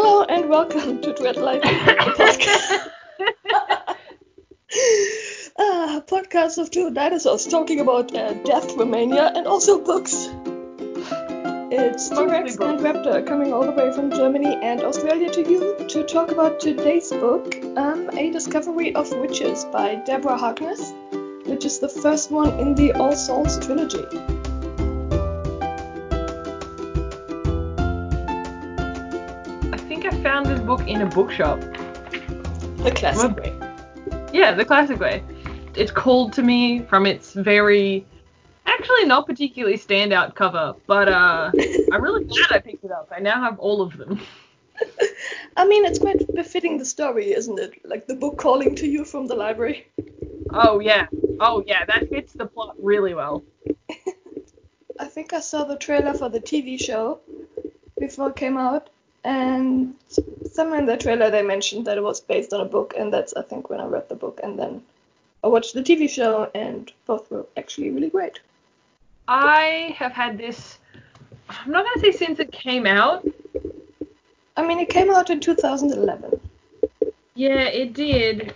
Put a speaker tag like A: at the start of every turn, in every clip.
A: Hello and welcome to Dread Life podcast. uh, podcast of two dinosaurs talking about uh, death, Romania, and also books. It's T-Rex and Raptor coming all the way from Germany and Australia to you to talk about today's book, um, A Discovery of Witches by Deborah Harkness, which is the first one in the All Souls trilogy.
B: Book in a bookshop.
A: The classic way.
B: Yeah, the classic way. It's called to me from its very, actually not particularly standout cover, but uh, I'm really glad I picked it up. I now have all of them.
A: I mean, it's quite befitting the story, isn't it? Like the book calling to you from the library.
B: Oh yeah, oh yeah, that fits the plot really well.
A: I think I saw the trailer for the TV show before it came out, and somewhere in the trailer they mentioned that it was based on a book, and that's I think when I read the book, and then I watched the TV show, and both were actually really great.
B: I have had this. I'm not gonna say since it came out.
A: I mean, it came out in 2011.
B: Yeah, it did.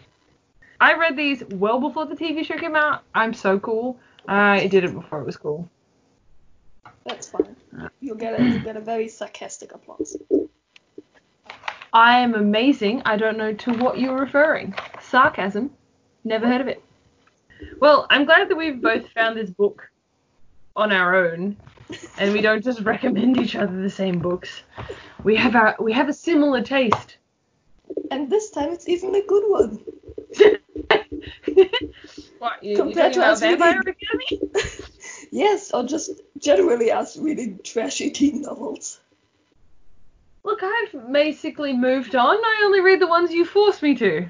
B: I read these well before the TV show came out. I'm so cool. Uh, I did it before it was cool.
A: That's fine. You'll get a you get a very sarcastic applause.
B: I am amazing. I don't know to what you're referring. Sarcasm. Never heard of it. Well, I'm glad that we've both found this book on our own, and we don't just recommend each other the same books. We have our we have a similar taste.
A: And this time it's even a good one.
B: what? You,
A: Compared
B: you
A: to
B: talking about
A: us
B: Vampire
A: reading-
B: Academy?
A: yes, or just generally us reading trashy teen novels.
B: Look, I've basically moved on. I only read the ones you forced me to.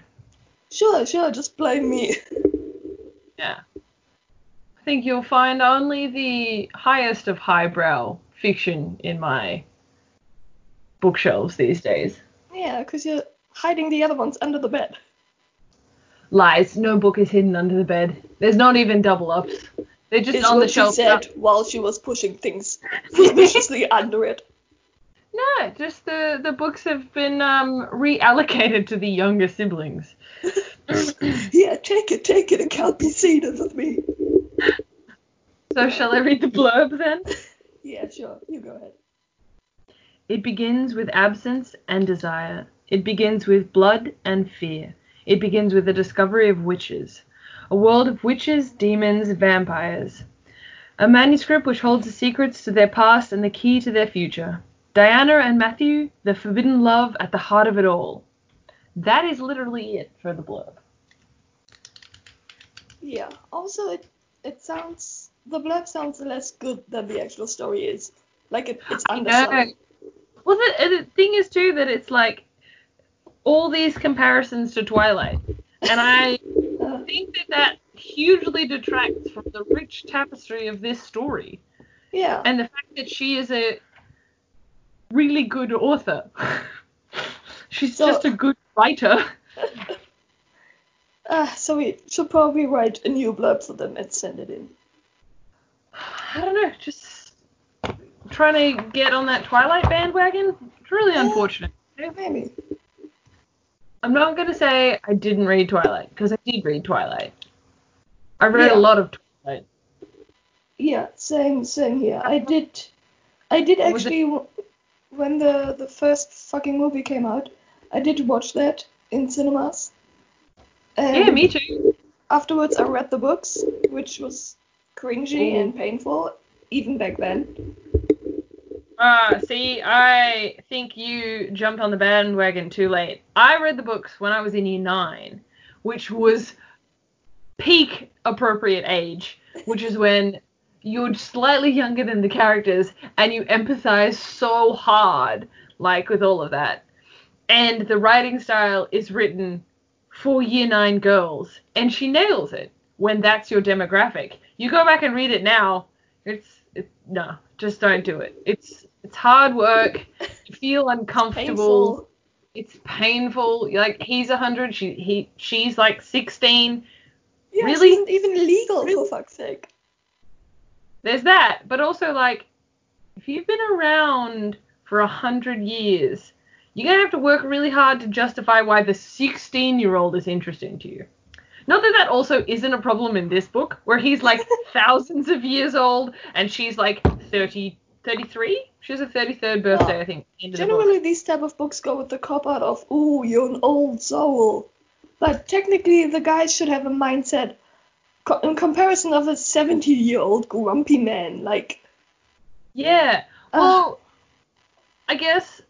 A: Sure, sure, just blame me.
B: Yeah. I think you'll find only the highest of highbrow fiction in my bookshelves these days.
A: Yeah, because you're hiding the other ones under the bed.
B: Lies. No book is hidden under the bed. There's not even double ups. They're just on the shelf.
A: she said while she was pushing things suspiciously under it.
B: No, just the the books have been um reallocated to the younger siblings.
A: yeah, take it, take it. It can't be seen with me.
B: So shall I read the blurb then?
A: Yeah, sure. You go ahead.
B: It begins with absence and desire. It begins with blood and fear. It begins with the discovery of witches. A world of witches, demons, vampires. A manuscript which holds the secrets to their past and the key to their future. Diana and Matthew, the forbidden love at the heart of it all. That is literally it for the blurb.
A: Yeah. Also, it it sounds the blurb sounds less good than the actual story is. Like it, it's underselling.
B: Well, the, the thing is too that it's like all these comparisons to Twilight, and I think that that hugely detracts from the rich tapestry of this story
A: yeah.
B: and the fact that she is a really good author. She's
A: So-
B: just a good writer.
A: Uh, so we should probably write a new blurb for them and send it in.
B: I don't know, just trying to get on that Twilight bandwagon. It's really
A: Yeah.
B: unfortunate.
A: Maybe.
B: I'm not gonna say I didn't read Twilight because I did read Twilight. I read
A: Yeah.
B: a lot of Twilight.
A: Yeah, same, same here. I did, I did actually, when the the first fucking movie came out, I did watch that in cinemas. And
B: yeah, me too.
A: Afterwards, I read the books, which was cringy and painful, even back then.
B: Uh, see, I think you jumped on the bandwagon too late. I read the books when I was in year nine, which was peak appropriate age, which is when you're slightly younger than the characters and you empathize so hard, like with all of that. And the writing style is written for year nine girls, and she nails it when that's your demographic. You go back and read it now, it's it, no, just don't do it. It's it's hard work. You feel uncomfortable.
A: Painful.
B: It's painful. Like he's a hundred, she he she's like sixteen.
A: Yeah,
B: Really?
A: It isn't even legal,
B: Really?
A: for fuck's sake.
B: There's that, but also like if you've been around for a hundred years, you're gonna have to work really hard to justify why the 16 year old is interesting to you. Not that that also isn't a problem in this book, where he's like thousands of years old and she's like 30, 33. She has a 33rd birthday, I think. Of the.
A: Generally, these type of books go with the cop out of, "Ooh, you're an old soul," but technically, the guy should have a mindset co- in comparison of a 70-year-old grumpy man. Like,
B: Yeah. Well, I guess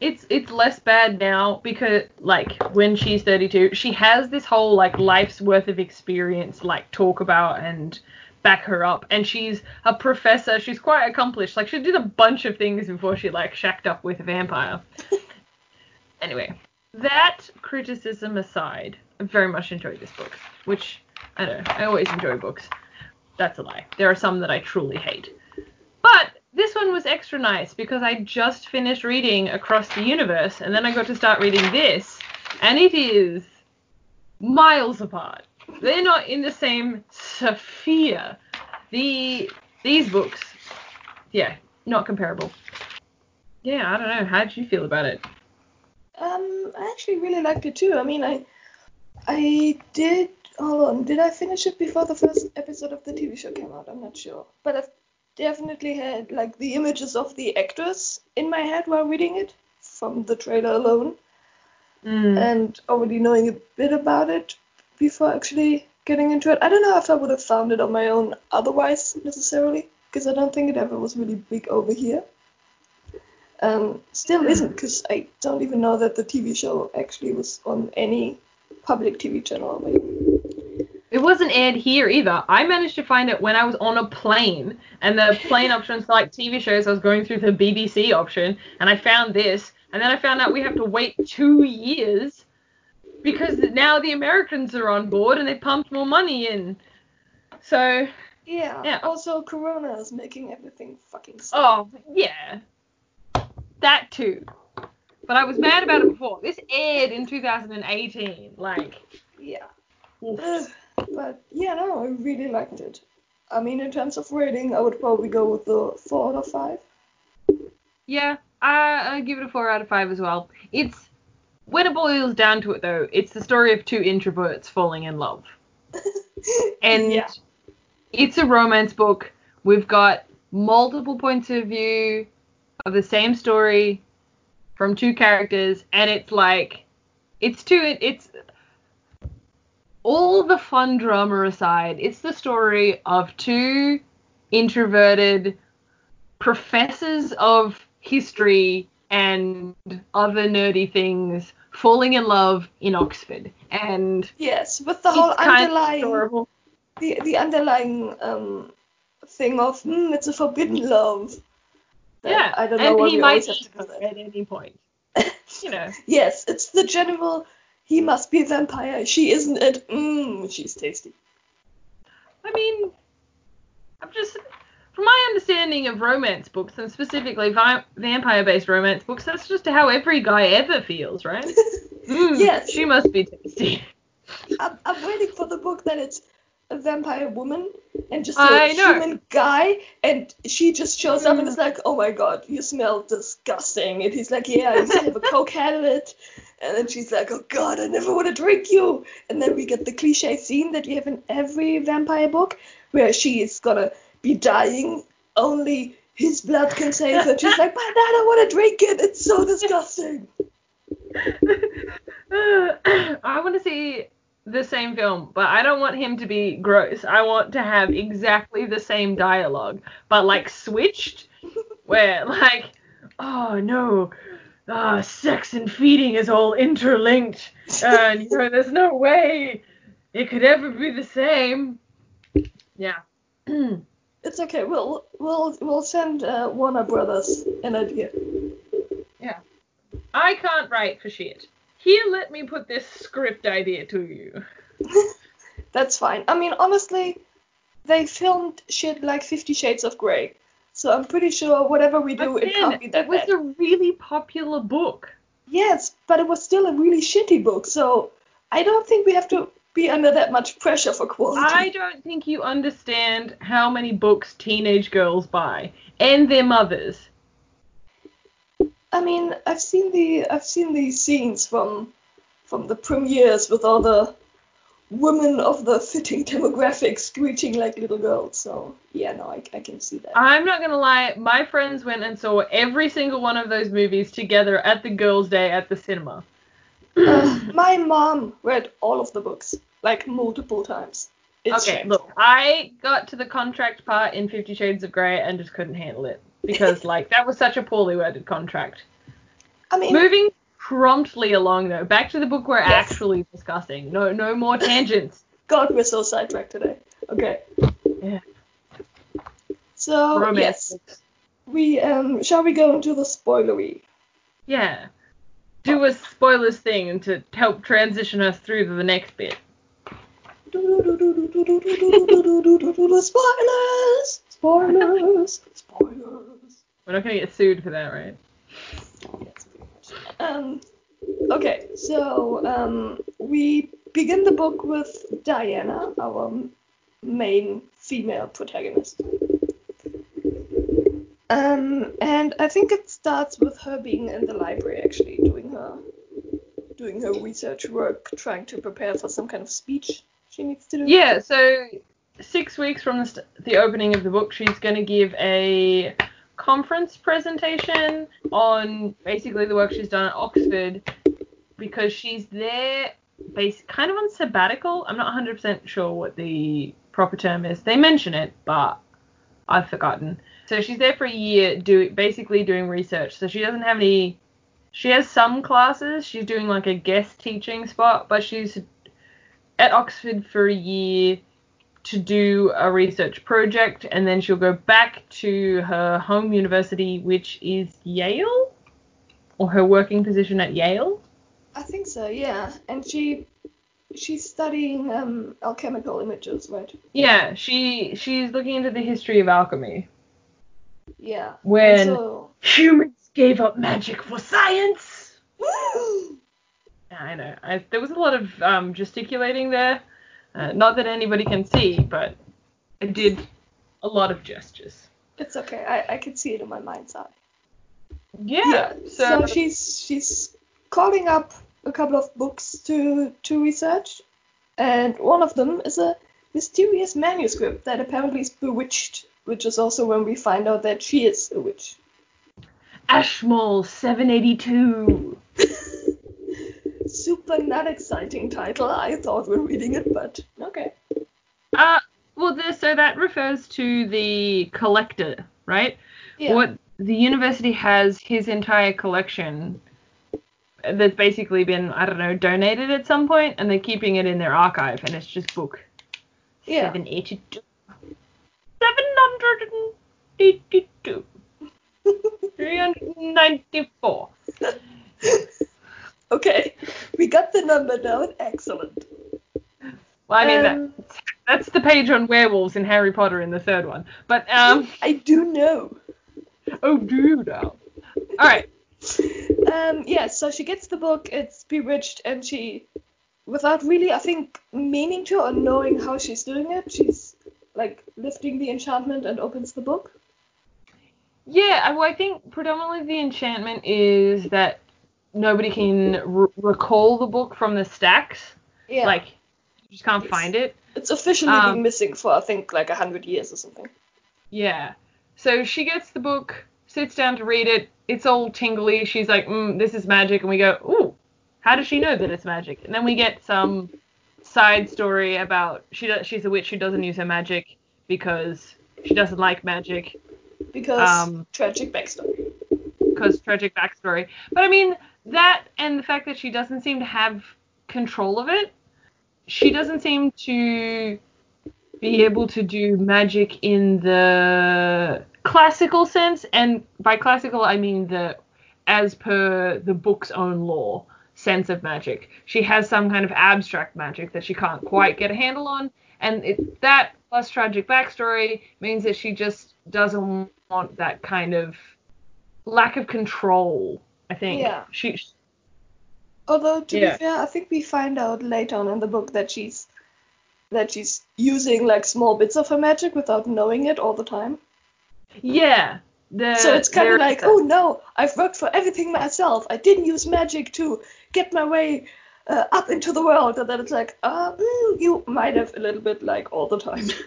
B: it's it's less bad now because like when she's 32, she has this whole like life's worth of experience like talk about and back her up and she's a professor she's quite accomplished like she did a bunch of things before she like shacked up with a vampire anyway that criticism aside i very much enjoyed this book which i know i always enjoy books that's a lie there are some that i truly hate but this one was extra nice because I just finished reading Across the Universe and then I got to start reading this and it is miles apart. They're not in the same sphere. The these books, yeah, not comparable. Yeah, I don't know. How did you feel about it?
A: um, I actually really liked it too. I mean, I, I did. Hold on, did I finish it before the first episode of the TV show came out? I'm not sure, but I've definitely had like the images of the actors in my head while reading it from the trailer alone.
B: Mm.
A: and already knowing a bit about it before actually getting into it. I don't know if I would have found it on my own otherwise necessarily, because I don't think it ever was really big over here. Um, still isn't, because I don't even know that the TV show actually was on any public TV channel.
B: It wasn't aired here either. I managed to find it when I was on a plane, and the plane options for like TV shows, I was going through the BBC option, and I found this, and then I found out we have to wait two years because now the Americans are on board and they pumped more money in. So,
A: Yeah.
B: Yeah.
A: Also, Corona is making everything fucking.
B: Oh yeah, that too. But I was mad about it before. This aired in 2018. Like,
A: Yeah. Ugh, but yeah, no, I really liked it. I mean, in terms of rating, I would probably go with the four out of five.
B: Yeah, I, I give it a four out of five as well. It's when it boils down to it, though, it's the story of two introverts falling in love, and
A: yeah.
B: it's a romance book. We've got multiple points of view of the same story from two characters, and it's like it's two. It's all the fun drama aside. It's the story of two introverted professors of history and other nerdy things falling in love in Oxford. And
A: Yes, with the whole
B: it's kind of
A: underlying the the underlying um thing of mm, it's a forbidden love. That
B: Yeah,
A: I don't know
B: and he might eat
A: to do
B: her at any point. You know.
A: yes, it's the general. He must be a vampire. She isn't it. Mmm, she's tasty.
B: I mean, I'm just from my understanding of romance books and specifically vi- vampire-based romance books, that's just how every guy ever feels, right? Mm,
A: Yes.
B: she must be tasty.
A: I'm, I'm waiting for the book that it's a vampire woman and just a human guy, and she just shows up and
B: Mm.
A: is like, "Oh my god, you smell disgusting," and he's like, "Yeah, I used to have a coke habit," and then she's like, "Oh god, I never want to drink you," and then we get the cliche scene that we have in every vampire book where she is gonna be dying, only his blood can save her. She's like, "But I don't want to drink it. It's so disgusting."
B: I want to see the same film, but I don't want him to be gross. I want to have exactly the same dialogue, but like switched, where like, oh no, uh, sex and feeding is all interlinked, and you know there's no way it could ever be the same. Yeah.
A: It's okay. We'll we'll we'll send uh, Warner Brothers an idea. Yeah.
B: I can't write for shit. Here, let me put this script idea to you.
A: That's fine. I mean, honestly, they filmed shit like Fifty Shades of Grey, so I'm pretty sure whatever we do, it
B: Again,
A: can't be that
B: it was
A: bad.
B: a really popular book.
A: Yes, but it was still a really shitty book, so I don't think we have to be under that much pressure for quality.
B: I don't think you understand how many books teenage girls buy and their mothers.
A: I mean, I've seen the I've seen these scenes from from the premieres with all the women of the fitting demographic screeching like little girls. So yeah, no, I, I can see that.
B: I'm not gonna lie, my friends went and saw every single one of those movies together at the girls' day at the cinema.
A: uh, my mom read all of the books like multiple times. It's
B: okay,
A: shameful.
B: look, I got to the contract part in Fifty Shades of Grey and just couldn't handle it because like that was such a poorly worded contract.
A: I mean,
B: Moving promptly along though, back to the book we're
A: Yes.
B: actually discussing. No, no more tangents.
A: God, we're so sidetracked today. Okay.
B: Yeah.
A: So
B: Romance
A: yes, we um shall we go into the spoilery?
B: Yeah. Do a spoilers thing and to help transition us through to the next bit.
A: Spoilers! Spoilers! Spoilers!
B: We're not gonna get sued for that, right?
A: Yes. Um, okay, so um, we begin the book with Diana, our main female protagonist. Um, and I think it starts with her being in the library, actually doing her doing her research work, trying to prepare for some kind of speech she needs to do.
B: Yeah, so six weeks from the, st- the opening of the book, she's going to give a conference presentation on basically the work she's done at Oxford because she's there, base kind of on sabbatical. I'm not 100% sure what the proper term is. They mention it, but I've forgotten. So she's there for a year, do basically doing research. So she doesn't have any. She has some classes. She's doing like a guest teaching spot, but she's at Oxford for a year to do a research project, and then she'll go back to her home university, which is Yale, or her working position at Yale.
A: I think so, yeah. And she she's studying um, alchemical images, right?
B: Yeah, she she's looking into the history of alchemy.
A: Yeah.
B: When-
A: so,
B: Humans gave up magic for science. I know. I, there was a lot of um, gesticulating there. Uh, not that anybody can see, but I did a lot of gestures.
A: it's okay. I, I can see it in my mind's eye.
B: Yeah.
A: So,
B: So,
A: she's she's calling up a couple of books to to research, and one of them is a mysterious manuscript that apparently is bewitched, which is also when we find out that she is a witch.
B: Ashmole 782.
A: Super not exciting title, I thought when reading it, but okay.
B: Uh, well, so that refers to the collector, right?
A: Yeah.
B: What the university has his entire collection that's basically been, I don't know, donated at some point, and they're keeping it in their archive, and it's just book
A: Yeah.
B: 782. 782. 394.
A: okay, we got the number down. Excellent.
B: Well, I mean,
A: Um,
B: that, that's the page on werewolves in Harry Potter in the third one. But, um,
A: I do know.
B: oh, dude. All right.
A: Um, yeah, so she gets the book, it's bewitched, and she, without really, I think, meaning to or knowing how she's doing it, she's like lifting the enchantment and opens the book.
B: Yeah, well, I think predominantly the enchantment is that nobody can r- recall the book from the stacks.
A: Yeah.
B: Like, you just can't
A: Yes.
B: find it.
A: it's officially
B: um,
A: been missing for I think like a hundred years or something.
B: Yeah. So she gets the book, sits down to read it. It's all tingly. She's like, mm, this is magic. And we go, ooh, how does she know that it's magic? And then we get some side story about she does, she's a witch who doesn't use her magic because she doesn't like magic
A: Because
B: Um,
A: tragic backstory.
B: because tragic backstory. But I mean that and the fact that she doesn't seem to have control of it. She doesn't seem to be able to do magic in the classical sense, and by classical I mean the as per the book's own law sense of magic. She has some kind of abstract magic that she can't quite get a handle on, and it, that plus tragic backstory means that she just doesn't want that kind of lack of control. I think.
A: Yeah.
B: She.
A: Although to
B: Yeah.
A: be fair, I think we find out later on in the book that she's that she's using like small bits of her magic without knowing it all the time.
B: Yeah. The,
A: So it's kind of like, oh no, I've worked for everything myself. I didn't use magic to get my way uh, up into the world. And then it's like, uh, mm, you might have a little bit like all the time.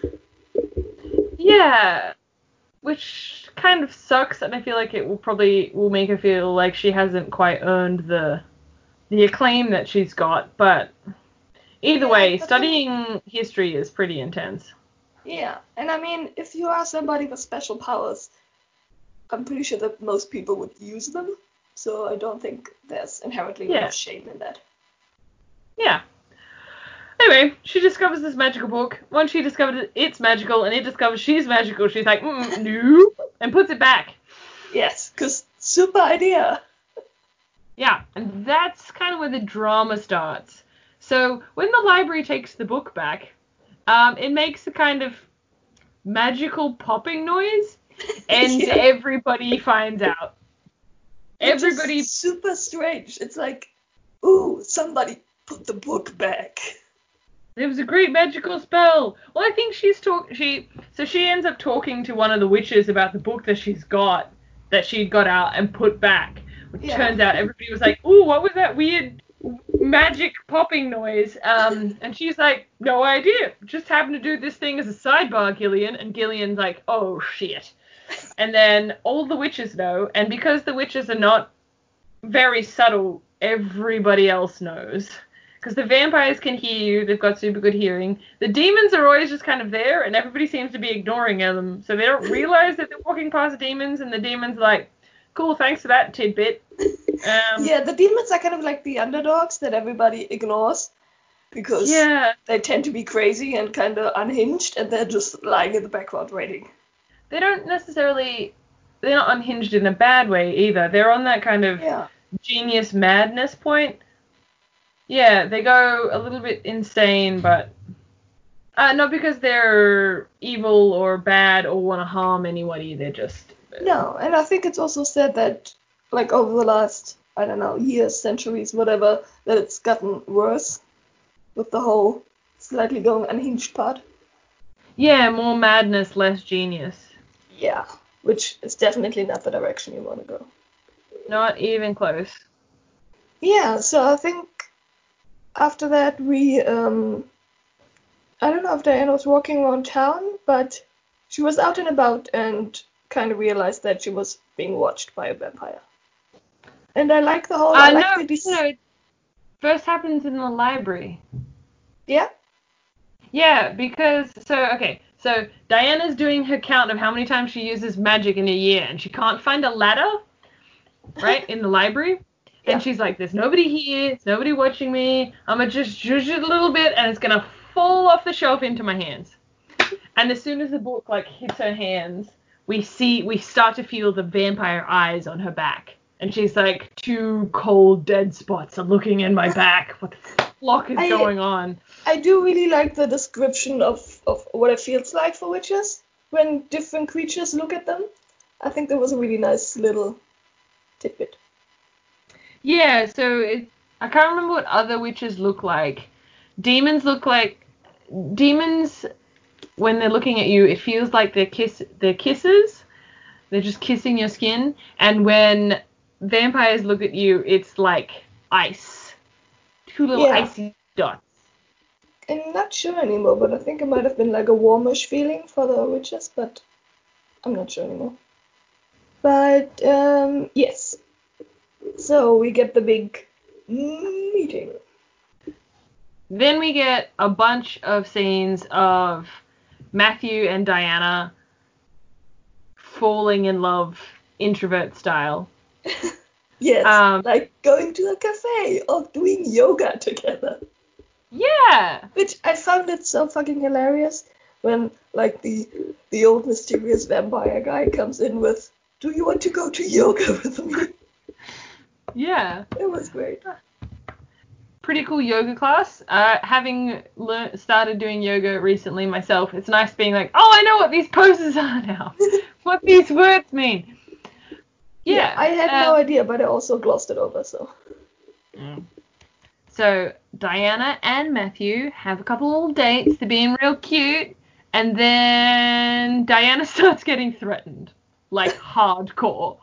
B: Yeah, which kind of sucks, and I feel like it will probably will make her feel like she hasn't quite earned the the acclaim that she's got. But either
A: Yeah,
B: way, studying history is pretty intense.
A: yeah, and I mean, if you are somebody with special powers, I'm pretty sure that most people would use them. So I don't think there's inherently
B: Yeah.
A: of shame in that.
B: Yeah. Anyway, she discovers this magical book. Once she discovers it, it's magical, and it discovers she's magical, she's like, mm, no, and puts it back.
A: Yes, because super idea.
B: Yeah, and that's kind of where the drama starts. So when the library takes the book back, um, it makes a kind of magical popping noise, and
A: Yeah.
B: everybody finds out. Everybody,
A: super strange. It's like, ooh, somebody put the book back.
B: There was a great magical spell. Well, I think she's talk. She so she ends up talking to one of the witches about the book that she's got, that she'd got out and put back. Which
A: Yeah.
B: turns out everybody was like, "Ooh, what was that weird magic popping noise?" Um, and she's like, "No idea. Just happened to do this thing as a sidebar, Gillian." And Gillian's like, "Oh shit." And then all the witches know, and because the witches are not very subtle, everybody else knows. Because the vampires can hear you, they've got super good hearing. The demons are always just kind of there, and everybody seems to be ignoring them, so they don't realize that they're walking past demons, and the demons are like, cool, thanks for that tidbit. Um,
A: yeah, the demons are kind of like the underdogs that everybody ignores because
B: yeah,
A: they tend to be crazy and kind of unhinged, and they're just lying in the background waiting.
B: they don't necessarily, they're not unhinged in a bad way either. They're on that kind of
A: Yeah.
B: genius madness point. Yeah, they go a little bit insane, but uh, not because they're evil or bad or want to harm anybody. They're just
A: No, and I think it's also said that, like, over the last, I don't know, years, centuries, whatever, that it's gotten worse with the whole slightly going unhinged part.
B: yeah, more madness, less genius.
A: Yeah. Which is definitely not the direction you want to go.
B: Not even close.
A: Yeah, so I think after that we um I don't know if Diana was walking around town, but she was out and about and kind of realized that she was being watched by a vampire. And I like the whole I
B: Uh,
A: like
B: no,
A: the
B: no, it first happens in the library.
A: Yeah?
B: Yeah, because so okay, so Diana's doing her count of how many times she uses magic in a year, and she can't find a ladder, right, in the library.
A: Yeah.
B: And she's like, "There's nobody here, there's nobody watching me. I'm gonna just zhuzh it a little bit, and it's gonna fall off the shelf into my hands." And as soon as the book like hits her hands, we see we start to feel the vampire eyes on her back, and she's like, two cold dead spots are looking in my back. What the flock is
A: I-
B: going on?
A: I do really like the description of, of what it feels like for witches when different creatures look at them. I think that was a really nice little tidbit.
B: Yeah, so it, I can't remember what other witches look like. Demons look like demons when they're looking at you. It feels like they're kiss they're kisses. They're just kissing your skin. And when vampires look at you, it's like ice. Two little
A: Yeah.
B: icy dots.
A: I'm not sure anymore, but I think it might have been like a warmish feeling for the witches, but I'm not sure anymore. But um, yes. So we get the big meeting.
B: Then we get a bunch of scenes of Matthew and Diana falling in love introvert style.
A: Yes,
B: Um,
A: like going to a cafe or doing yoga together.
B: Yeah.
A: Which I found it so fucking hilarious when like the the old mysterious vampire guy comes in with, "Do you want to go to yoga with me?"
B: Yeah.
A: It was great.
B: Pretty cool yoga class. Uh, having learnt, started doing yoga recently myself, it's nice being like, oh, I know what these poses are now. what these words mean. Yeah.
A: I had no
B: um,
A: idea, but I also glossed it over. So
B: Mm. So Diana and Matthew have a couple little dates. They're being real cute, and then Diana starts getting threatened. like hardcore.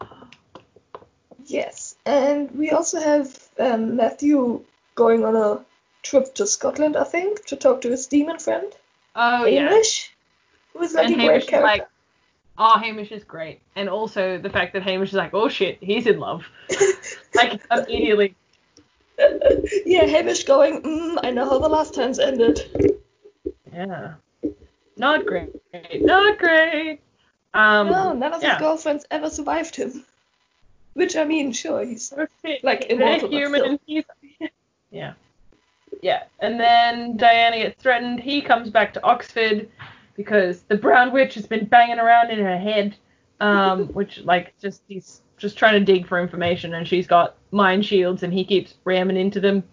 A: Yes, and we also have um, Matthew going on a trip to Scotland, I think, to talk to his demon friend,
B: Oh yeah.
A: Hamish, who is like
B: and
A: a
B: Hamish
A: great character.
B: like, oh, Hamish is great, and also the fact that Hamish is like, oh shit, he's in love, like immediately.
A: yeah, Hamish going, mm, I know how the last times ended.
B: Yeah. Not great. Not great. Um,
A: no, none of
B: yeah.
A: his girlfriends ever survived him. Which, I mean, sure, he's like
B: They're
A: immortal,
B: human he's yeah. Yeah and then diana gets threatened. He comes back to oxford because the brown witch has been banging around in her head um which like just he's just trying to dig for information and she's got mind shields and he keeps ramming into them.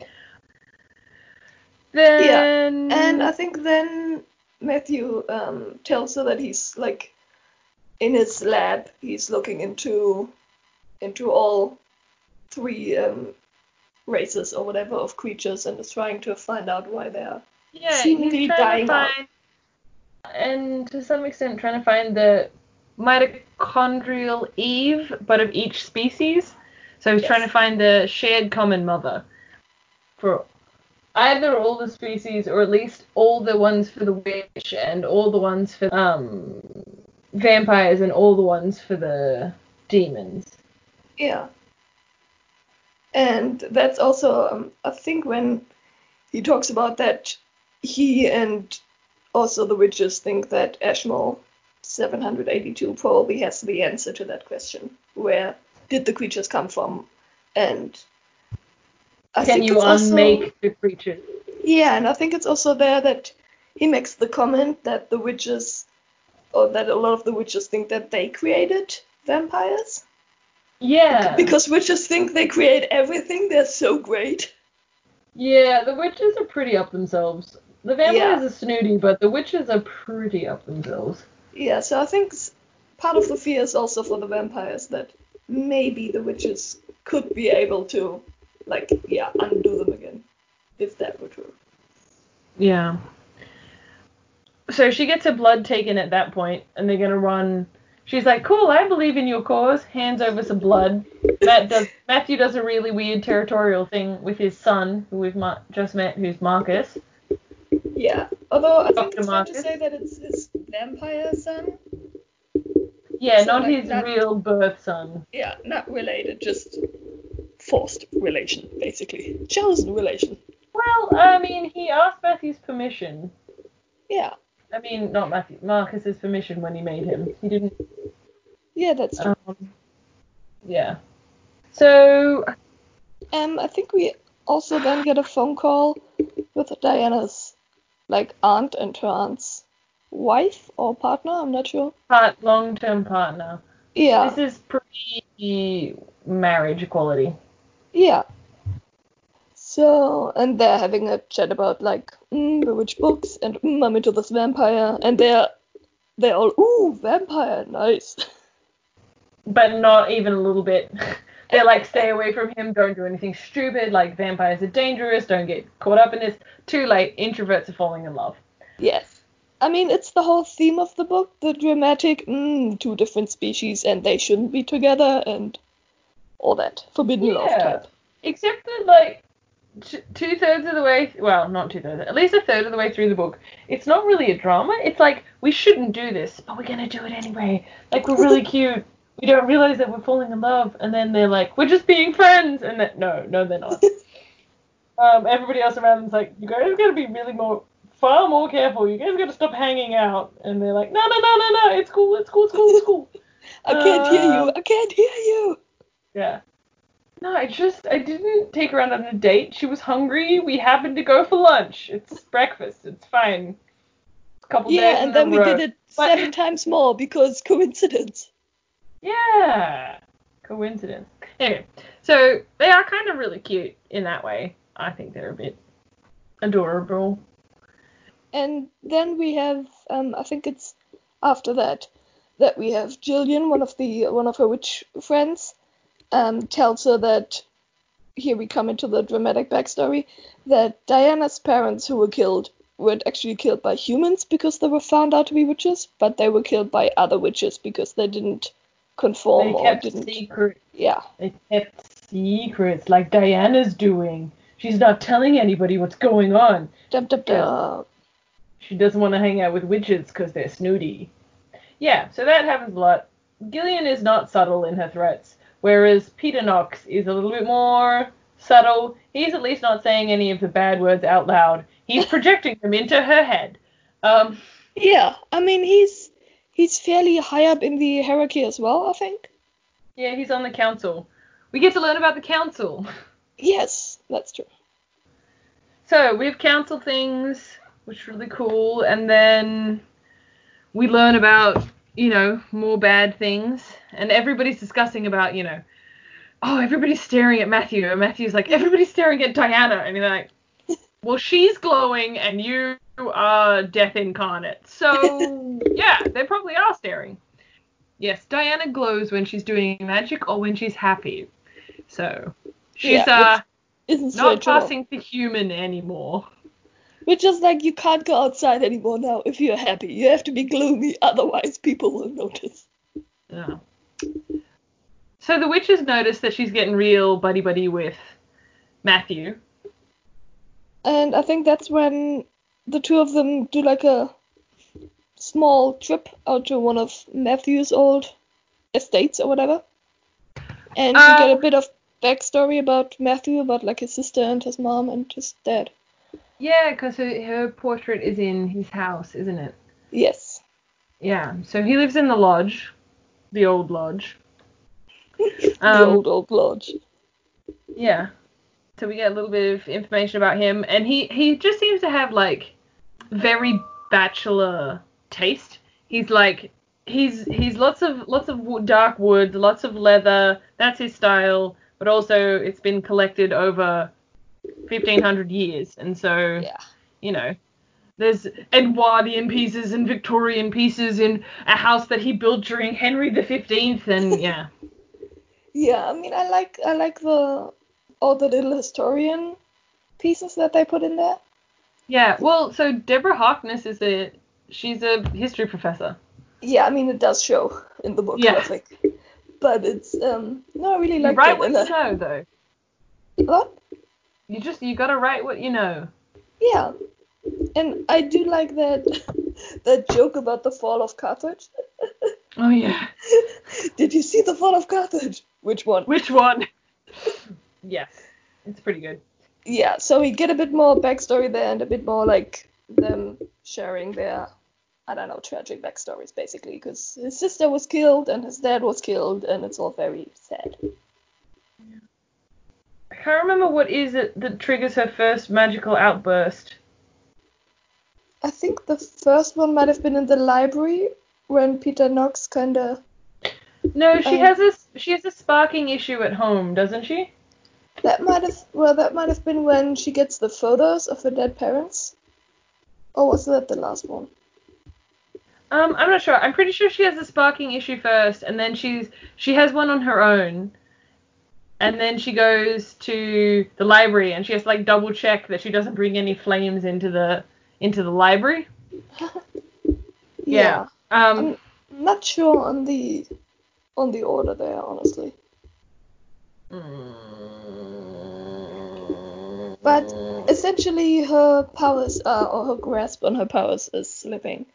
B: Then
A: And I think then Matthew um, tells her that he's like in his lab. He's looking into into all three um, races or whatever of creatures and is trying to find out why they are.
B: yeah
A: seemingly
B: he's trying to
A: dying out.
B: find and to some extent trying to find the mitochondrial eve but of each species so he's
A: Yes.
B: trying to find the shared common mother for either all the species or at least all the ones for the witch and all the ones for um vampires and all the ones for the demons
A: Yeah. And that's also, um, I think, when he talks about that, he and also the witches think that Ashmole 782 probably has the answer to that question. Where did the creatures come from? And I
B: can
A: think
B: you
A: it's also-
B: unmake the creature
A: yeah, and I think it's also there that he makes the comment that the witches, or that a lot of the witches think that they created vampires.
B: Yeah
A: Because witches think they create everything, they're so great.
B: Yeah, the witches are pretty up themselves. The vampires
A: Yeah.
B: are snooty, but the witches are pretty up themselves.
A: Yeah, so I think part of the fear is also for the vampires that maybe the witches could be able to, like, yeah, undo them again. If that were true.
B: Yeah. So she gets her blood taken at that point, and they're gonna run. She's like, "Cool, I believe in your cause." Hands over some blood. Matt does. Matthew does a really weird territorial thing with his son, who we've ma- just met, who's Marcus.
A: Yeah, although I think
B: Dr.
A: it's fair to say that it's his vampire son.
B: Yeah,
A: So,
B: not
A: like,
B: his
A: not-
B: real birth son.
A: Yeah, not related, just forced relation, basically. Chosen relation.
B: Well, I mean, he asked Matthew's permission.
A: Yeah,
B: I mean, not Matthew, Marcus's permission when he made him. He didn't
A: yeah, that's true.
B: Um, yeah. So
A: Um, I think we also then get a phone call with Diana's, like, aunt and her aunt's wife or partner, I'm not sure.
B: part long-term partner.
A: Yeah,
B: This is pretty marriage equality.
A: yeah. So, and they're having a chat about, like, mm, the which books, and mm, I'm into this vampire, and they're, they're all, ooh, vampire, nice.
B: But not even a little bit. They're like, stay away from him, don't do anything stupid, like vampires are dangerous, don't get caught up in this. Too late, introverts are falling in love.
A: Yes. I mean, it's the whole theme of the book, the dramatic, mm, two different species and they shouldn't be together and all that. Forbidden love type.
B: Except that, like, two thirds of the way, well, not two thirds, at least a third of the way through the book, it's not really a drama. It's like, we shouldn't do this, but we're gonna do it anyway. Like, we're really cute. We don't realize that we're falling in love, and then they're like, we're just being friends, and then, no, no, they're not. um, everybody else around them's like, you guys gotta be really more, far more careful. You guys gotta stop hanging out. And they're like, no, no, no, no, no, it's cool, it's cool, it's cool, it's cool.
A: I can't hear you. I can't hear you.
B: Yeah. No, I just I didn't take her out on a date. She was hungry. We happened to go for lunch. It's breakfast. It's fine. A Couple days
A: Yeah, and then we
B: row.
A: did it
B: But-
A: seven times more because coincidence.
B: Yeah. Coincidence. Anyway, so they are kind of really cute in that way. I think they're a bit adorable.
A: And then we have, um, I think it's after that, that we have Gillian, one of the one of her witch friends, um, tells her that here we come into the dramatic backstory that Diana's parents, who were killed, weren't actually killed by humans because they were found out to be witches, but they were killed by other witches because they didn't conform
B: They
A: or
B: kept
A: didn't.
B: secret.
A: Yeah.
B: They kept secrets like Diana's doing. She's not telling anybody what's going on.
A: Dum, dum, dum.
B: She doesn't want to hang out with witches because they're snooty. Yeah, so that happens a lot. Gillian is not subtle in her threats, whereas Peter Knox is a little bit more subtle. He's at least not saying any of the bad words out loud. He's projecting them into her head. Um,
A: Yeah, I mean he's he's fairly high up in the hierarchy as well, I think.
B: yeah, he's on the council. We get to learn about the council.
A: Yes, that's true.
B: So we have council things, which is really cool, and then we learn about, you know, more bad things, and everybody's discussing about, you know, oh, everybody's staring at Matthew, and Matthew's like, everybody's staring at Diana, and you're like, well, she's glowing, and you are death incarnate, so yeah, they probably are staring. Yes, Diana glows when she's doing magic or when she's happy, so she's
A: Yeah,
B: uh
A: Isn't
B: not passing for human anymore.
A: Which is like you can't go outside anymore now if you're happy. You have to be gloomy, otherwise people will notice.
B: Yeah. So the witches notice that she's getting real buddy buddy with Matthew.
A: And I think that's when the two of them do like a small trip out to one of Matthew's old estates or whatever. And we get a
B: Um,
A: bit of backstory about Matthew, about like his sister and his mom and his dad.
B: Yeah, because her, her portrait is in his house, isn't it?
A: Yes.
B: Yeah. So he lives in the lodge, the old lodge.
A: the
B: Um,
A: old old lodge.
B: Yeah. So we get a little bit of information about him, and he he just seems to have like very bachelor taste. He's like he's he's lots of lots of dark wood, lots of leather. That's his style, but also it's been collected over 1500 years, and so
A: Yeah.
B: you know. There's Edwardian pieces and Victorian pieces in a house that he built during Henry the Fifteenth, and yeah.
A: Yeah, I mean I like I like the all the little historian pieces that they put in there.
B: Yeah, well, so Deborah Harkness is a she's a history professor.
A: Yeah, I mean it does show in the book,
B: Yeah.
A: I think. But it's um no, I really
B: You
A: like
B: write
A: it.
B: what you
A: I-
B: know, though.
A: What?
B: You just you gotta write what you know.
A: Yeah. And I do like that that joke about the fall of Carthage.
B: Oh yeah.
A: Did you see the fall of Carthage? Which one?
B: Which one? yes, it's pretty good.
A: Yeah, so we get a bit more backstory there and a bit more like them sharing their I don't know, tragic backstories basically, because his sister was killed and his dad was killed, and it's all very sad.
B: I can't remember what is it that triggers her first magical outburst.
A: I think the first one might have been in the library when Peter Knox kind of.
B: No, she
A: Um,
B: has this she has a sparking issue at home, doesn't she?
A: That might have well, that might have been when she gets the photos of her dead parents. Or was that the last one?
B: Um, I'm not sure. I'm pretty sure she has a sparking issue first, and then she's she has one on her own, and then she goes to the library, and she has to like double check that she doesn't bring any flames into the into the library. Yeah. Um,
A: I'm not sure on the on the order there, honestly. But essentially, her powers are, or her grasp on her powers is slipping.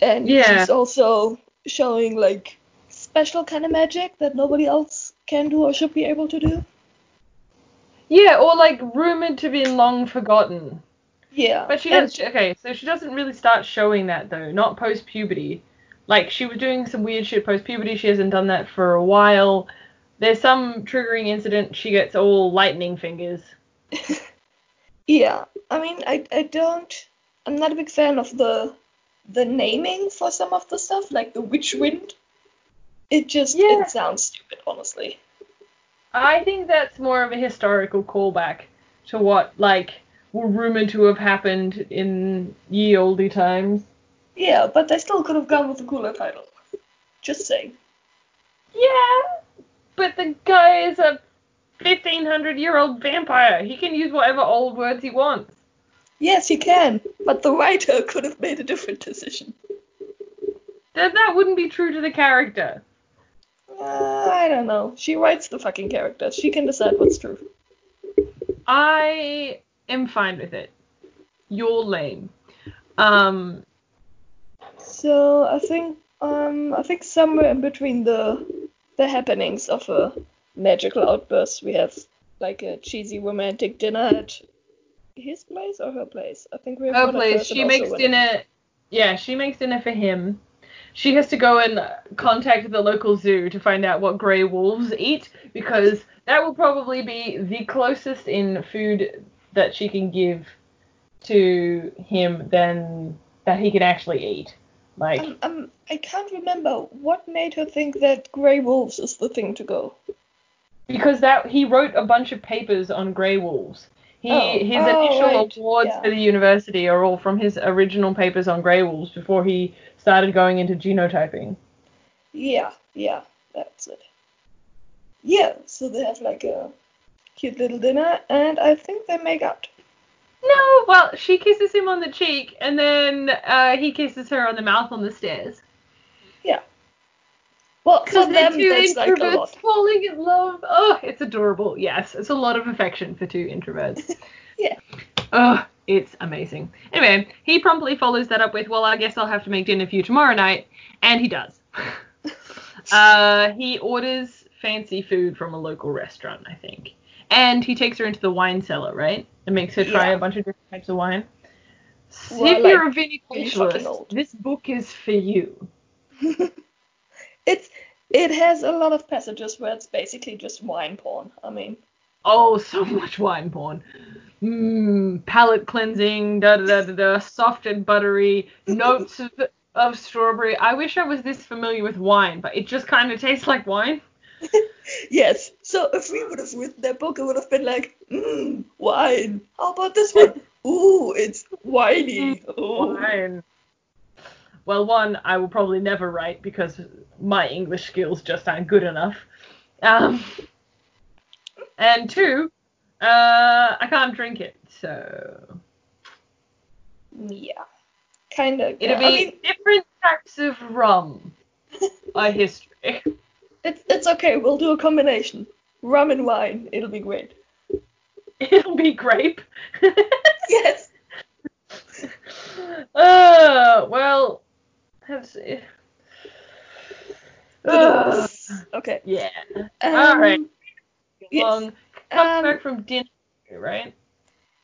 A: And
B: Yeah.
A: she's also showing like special kind of magic that nobody else can do or should be able to do.
B: yeah, or like rumored to be long forgotten.
A: Yeah.
B: But she
A: and-
B: does. Okay, so she doesn't really start showing that though. Not post puberty. Like she was doing some weird shit post puberty. She hasn't done that for a while. There's some triggering incident. She gets all lightning fingers.
A: Yeah, I mean, I I don't. I'm not a big fan of the the naming for some of the stuff, like the witch mm. wind. It just
B: Yeah.
A: it sounds stupid, honestly.
B: I think that's more of a historical callback to what like were rumored to have happened in ye olde times.
A: Yeah, but they still could have gone with a cooler title. Just saying.
B: Yeah, but the guy is a 1500 year old vampire. He can use whatever old words he wants.
A: Yes, he can, but the writer could have made a different decision.
B: Then that wouldn't be true to the character.
A: Uh, I don't know. She writes the fucking character. She can decide what's true.
B: I am fine with it. You're lame. Um,
A: So I think um I think somewhere in between the the happenings of a magical outburst we have like a cheesy romantic dinner at his place or her place. I think we have
B: her place. She makes dinner. Yeah, she makes dinner for him. She has to go and contact the local zoo to find out what grey wolves eat because that will probably be the closest in food that she can give to him than that he can actually eat. Like
A: Um, um, I can't remember what made her think that grey wolves is the thing to go.
B: because that he wrote a bunch of papers on grey wolves. He
A: Oh.
B: his
A: Oh,
B: initial
A: right.
B: awards
A: Yeah.
B: for the university are all from his original papers on grey wolves before he started going into genotyping.
A: Yeah, yeah, that's it. Yeah, so they have like a cute little dinner, and I think they make out.
B: No, well, she kisses him on the cheek, and then uh, he kisses her on the mouth on the stairs. Yeah.
A: Well, for them,
B: two
A: that's like a
B: introverts
A: lot.
B: falling in love. Oh, it's adorable. Yes, it's a lot of affection for two introverts.
A: Yeah.
B: Oh, it's amazing. Anyway, he promptly follows that up with, "Well, I guess I'll have to make dinner for you tomorrow night," and he does. uh, he orders fancy food from a local restaurant, I think, and he takes her into the wine cellar, right, and makes her try
A: Yeah.
B: a bunch of different types of wine.
A: Well,
B: if you're a viticulturist, this book is for you.
A: it's it has a lot of passages where it's basically just wine porn. I mean,
B: Oh, so much wine porn. Mmm, palate cleansing, da da da da da, soft and buttery, notes of, of strawberry. I wish I was this familiar with wine, but it just kind of tastes like wine.
A: yes. So if we would have written that book, it would have been like, mmm, wine. How about this one? Ooh, it's winey. Ooh.
B: Wine. Well, one, I will probably never write because my English skills just aren't good enough. Um, and two, uh, I can't drink it, so
A: Yeah. Kind of.
B: it'll be
A: I mean,
B: different types of rum. A history.
A: It's it's okay. We'll do a combination. Rum and wine. It'll be great.
B: It'll be grape.
A: Yes.
B: uh, well, that's it. Uh,
A: okay.
B: yeah.
A: Um,
B: All right.
A: yes.
B: Long comes
A: Um,
B: back from dinner, right?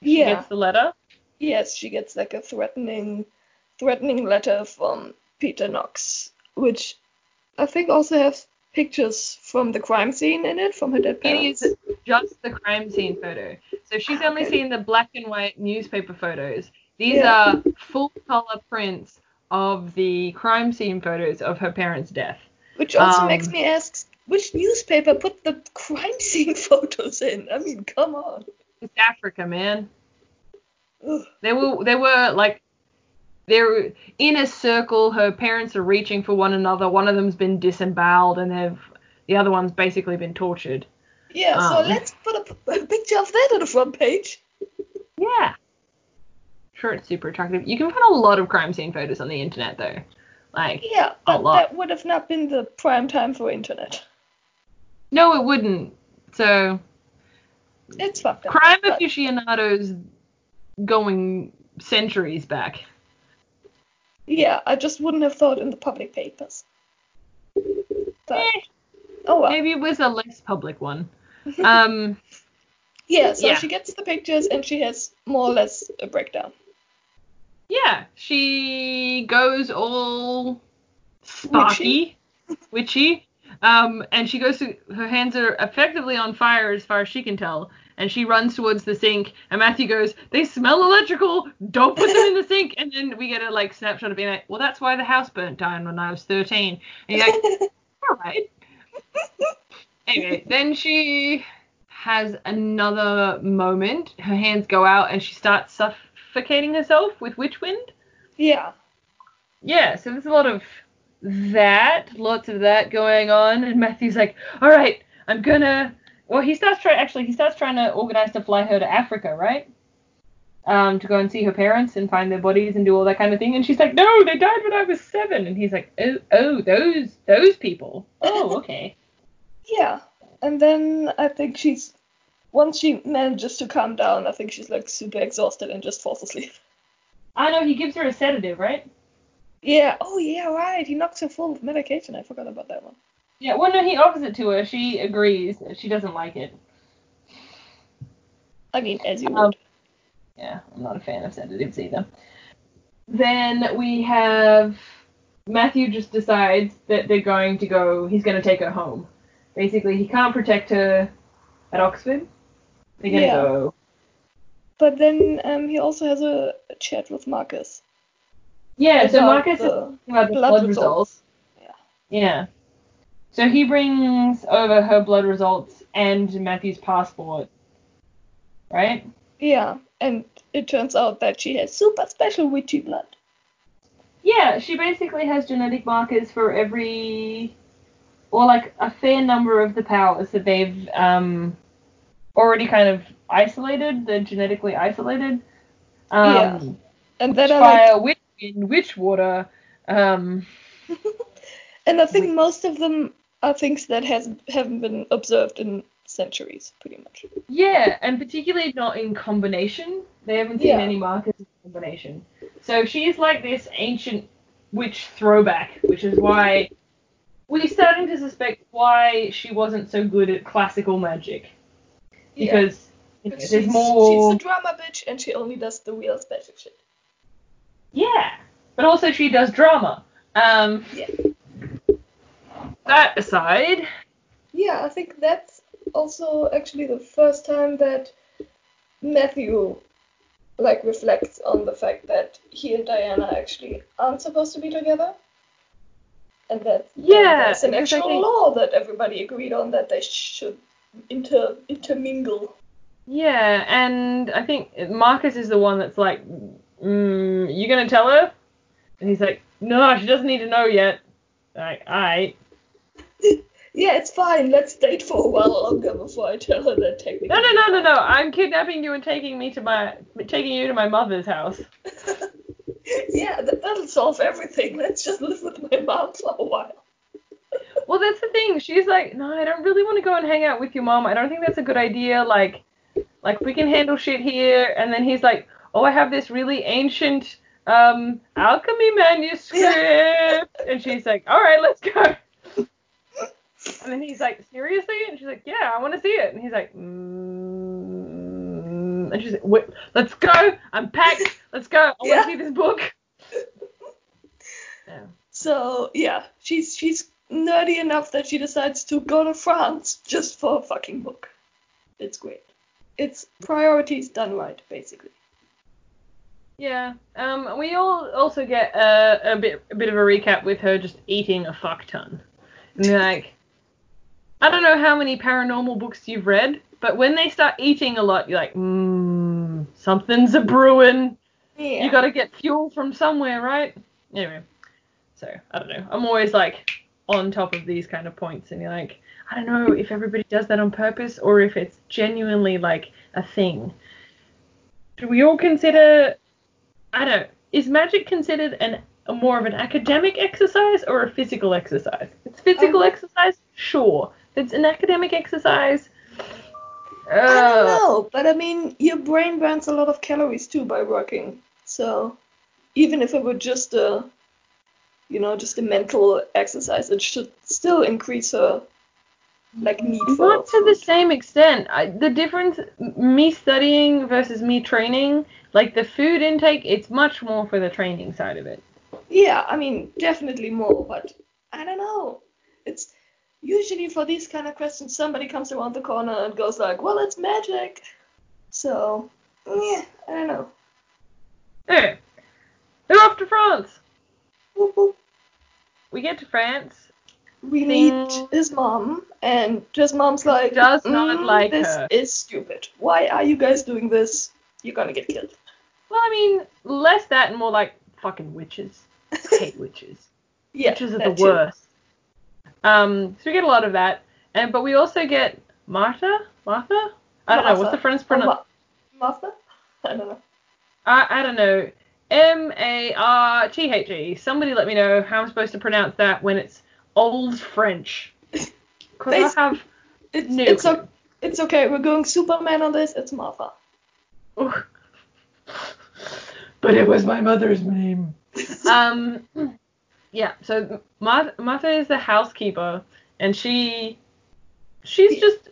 B: She
A: yeah.
B: gets the letter.
A: Yes, she gets like a threatening, threatening letter from Peter Knox, which I think also has pictures from the crime scene in it from her dead
B: It
A: parents.
B: is just the crime scene photo. So she's only
A: Okay.
B: seen the black and white newspaper photos. These
A: Yeah.
B: are full color prints of the crime scene photos of her parents' death.
A: Which also
B: um,
A: makes me ask, which newspaper put the crime scene photos in? I mean, come on.
B: It's Africa, man.
A: Ugh.
B: They were they were like they're in a circle. Her parents are reaching for one another. One of them's been disemboweled, and they've the other one's basically been tortured.
A: Yeah, so
B: Um.
A: let's put a picture of that on the front page.
B: Yeah. Sure, it's super attractive. You can find a lot of crime scene photos on the internet, though. Like,
A: Yeah,
B: A
A: but
B: lot.
A: that would have not been the prime time for internet.
B: no, it wouldn't. So,
A: It's fucked up.
B: crime
A: but-
B: aficionados going centuries back.
A: Yeah, I just wouldn't have thought in the public papers. But,
B: Eh,
A: oh well.
B: maybe it was a less public one. Um,
A: Yeah, so
B: Yeah.
A: she gets the pictures and she has more or less a breakdown.
B: yeah, she goes all sparky, witchy. Um, and she goes to her hands are effectively on fire as far as she can tell, and she runs towards the sink. And Matthew goes, "They smell electrical. Don't put them in the sink." And then we get a like snapshot of being like, "Well, that's why the house burnt down when I was 13." And you're like, "All right." Anyway, then she has another moment. Her hands go out, and she starts suffocating herself with witch wind.
A: yeah.
B: Yeah, so there's a lot of that, lots of that going on, and Matthew's like, all right, I'm gonna. Well, he starts trying. Actually, he starts trying to organize to fly her to Africa, right? Um, to go and see her parents and find their bodies and do all that kind of thing. And she's like, no, they died when I was seven. And he's like, oh, oh, those, those people. Oh, okay.
A: Yeah, and then I think she's once she manages to calm down, I think she's like super exhausted and just falls asleep.
B: I know he gives her a sedative, right?
A: Yeah. Oh yeah, right. He knocks her full of medication. I forgot about that one.
B: Yeah. Well, no, he offers it to her. She agrees. She doesn't like it.
A: I mean, as you
B: Um,
A: would.
B: Yeah, I'm not a fan of sedatives either. Then we have Matthew just decides that they're going to go. He's going to take her home. Basically, he can't protect her at Oxford. They're going to
A: Yeah.
B: go.
A: But then um, he also has a, chat with Marcus.
B: Yeah. So Marcus is talking about the
A: blood
B: blood,
A: results.
B: results. Yeah. So he brings over her blood results and Matthew's passport. Right?
A: Yeah, and it turns out that she has super special witchy blood.
B: Yeah, she basically has genetic markers for every, or like a fair number of the powers that they've um, already kind of isolated. They're genetically isolated. Um,
A: Yeah. And then
B: witch
A: I like,
B: fire, witch wind, witch water. Um,
A: and I think most of them are things that has haven't been observed in centuries, pretty much.
B: yeah, and particularly not in combination. They haven't seen
A: Yeah.
B: any markers in combination. So she is like this ancient witch throwback, which is why we're starting to suspect why she wasn't so good at classical magic.
A: Yeah.
B: Because you know,
A: She's,
B: there's
A: she's a drama bitch, and she only does the real special shit.
B: Yeah, but also she does drama. Um,
A: Yeah.
B: That aside,
A: Yeah, I think that's also actually the first time that Matthew like reflects on the fact that he and Diana actually aren't supposed to be together. And that
B: Yeah,
A: there's an actual
B: think-
A: law that everybody agreed on that they should inter intermingle.
B: yeah, and I think Marcus is the one that's like, mm, "You gonna tell her?" And he's like, "No, she doesn't need to know yet." Like, alright.
A: Yeah, it's fine. Let's date for a while longer before I tell her that technically.
B: No, no, no, no, no. I'm kidnapping you and taking me to my, taking you to my mother's house.
A: yeah, that, that'll solve everything. Let's just live with my mom for a while.
B: Well, that's the thing. She's like, no, I don't really want to go and hang out with your mom. I don't think that's a good idea. Like, like we can handle shit here. And then he's like, oh, I have this really ancient um alchemy manuscript. And she's like, all right, let's go. And then he's like, seriously? And she's like, yeah, I want to see it. And he's like, mm. and she's like, wait, let's go. I'm packed. Let's go. I want to
A: Yeah.
B: see this book. Yeah.
A: So yeah, she's she's nerdy enough that she decides to go to France just for a fucking book. It's great. It's priorities done right, basically.
B: Yeah. Um. We all also get a, a bit a bit of a recap with her just eating a fuck ton. And like, I don't know how many paranormal books you've read, but when they start eating a lot, you're like, mmm, something's a brewing.
A: Yeah.
B: You got to get fuel from somewhere, right? Anyway. So I don't know. I'm always like on top of these kind of points, and you're like, I don't know if everybody does that on purpose or if it's genuinely like a thing. Should we all consider? I don't. Is magic considered an a more of an academic exercise or a physical exercise? It's physical
A: Um,
B: exercise, sure. If it's an academic exercise.
A: I don't
B: Uh,
A: know, but I mean, your brain burns a lot of calories too by working. So even if it were just a, you know, just a mental exercise, it should still increase her like need for.
B: Not to the same extent. I, the difference, me studying versus me training, like the food intake, it's much more for the training side of it.
A: Yeah, I mean, definitely more, but I don't know. It's usually for these kind of questions, somebody comes around the corner and goes like, "Well, it's magic." So, yeah, I don't know.
B: Anyway, they're off to France.
A: Whoop, whoop.
B: We get to France.
A: We meet his mom, and his mom's like,
B: Does not
A: "Mm,
B: like
A: this
B: her."
A: is stupid. Why are you guys doing this? You're gonna get killed."
B: Well, I mean, less that and more like fucking witches. I hate witches.
A: yeah,
B: witches are the
A: too.
B: worst. Um, so we get a lot of that, and but we also get Martha. Martha? I don't know. What's the French
A: Oh,
B: pronunciation?
A: Ma- Martha? I don't know.
B: I, I don't know. M A R T H E. Somebody let me know how I'm supposed to pronounce that when it's old French. Because I have
A: It's
B: No
A: it's, o- it's okay. We're going Superman on this. It's Martha.
B: But it was my mother's name. um, yeah. So Martha, is the housekeeper, and she, she's just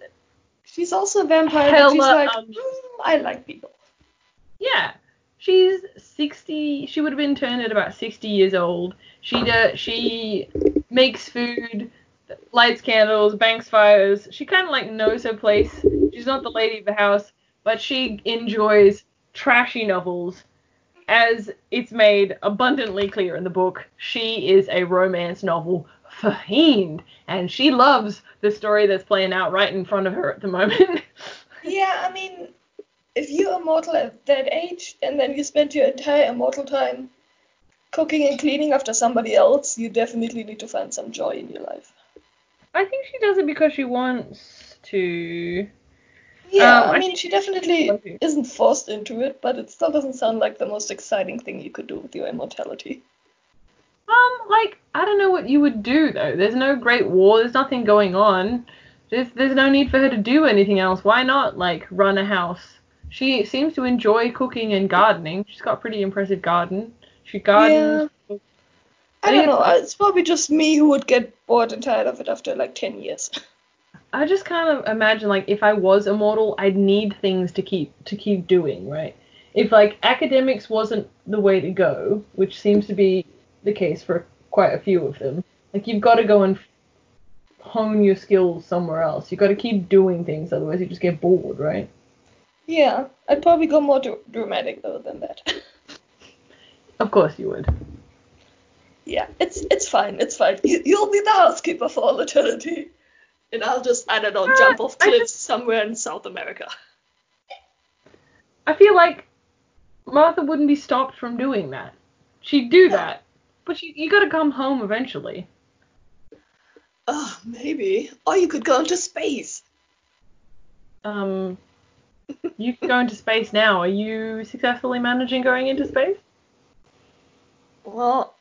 A: She's also a vampire. but she's like,
B: amused.
A: "Mm, I like people.
B: yeah. She's 60. She would have been turned at about 60 years old. She do, she makes food, lights candles, banks fires. She kind of like knows her place. She's not the lady of the house, but she enjoys trashy novels. As it's made abundantly clear in the book, she is a romance novel fiend, and she loves the story that's playing out right in front of her at the moment.
A: Yeah, I mean, if you're immortal at that age and then you spend your entire immortal time cooking and cleaning after somebody else, you definitely need to find some joy in your life.
B: I think she does it because she wants to.
A: Yeah,
B: Um,
A: I
B: I
A: mean, she definitely isn't forced into it, but it still doesn't sound like the most exciting thing you could do with your immortality.
B: Um, like I don't know what you would do though. There's no great war. There's nothing going on. There's there's no need for her to do anything else. Why not like run a house? She seems to enjoy cooking and gardening. She's got a pretty impressive garden. She gardens.
A: I,
B: I
A: don't know.
B: it's-
A: It's probably just me who would get bored and tired of it after like 10 years.
B: I just kind of imagine like if I was immortal, I'd need things to keep to keep doing, right? If like academics wasn't the way to go, which seems to be the case for quite a few of them, like you've got to go and hone your skills somewhere else. You've got to keep doing things, otherwise you just get bored, right?
A: Yeah, I'd probably go more dr- dramatic though than that.
B: Of course you would.
A: yeah, it's it's fine. It's fine. You, you'll be the housekeeper for all eternity. And I'll just, I don't know,
B: Uh,
A: jump off cliffs somewhere in South America.
B: I feel like Martha wouldn't be stopped from doing that. She'd do
A: No.
B: that, but you you got to come home eventually.
A: Oh, maybe. Or you could go into space.
B: Um, you can go into space now. Are you successfully managing going into space?
A: Well,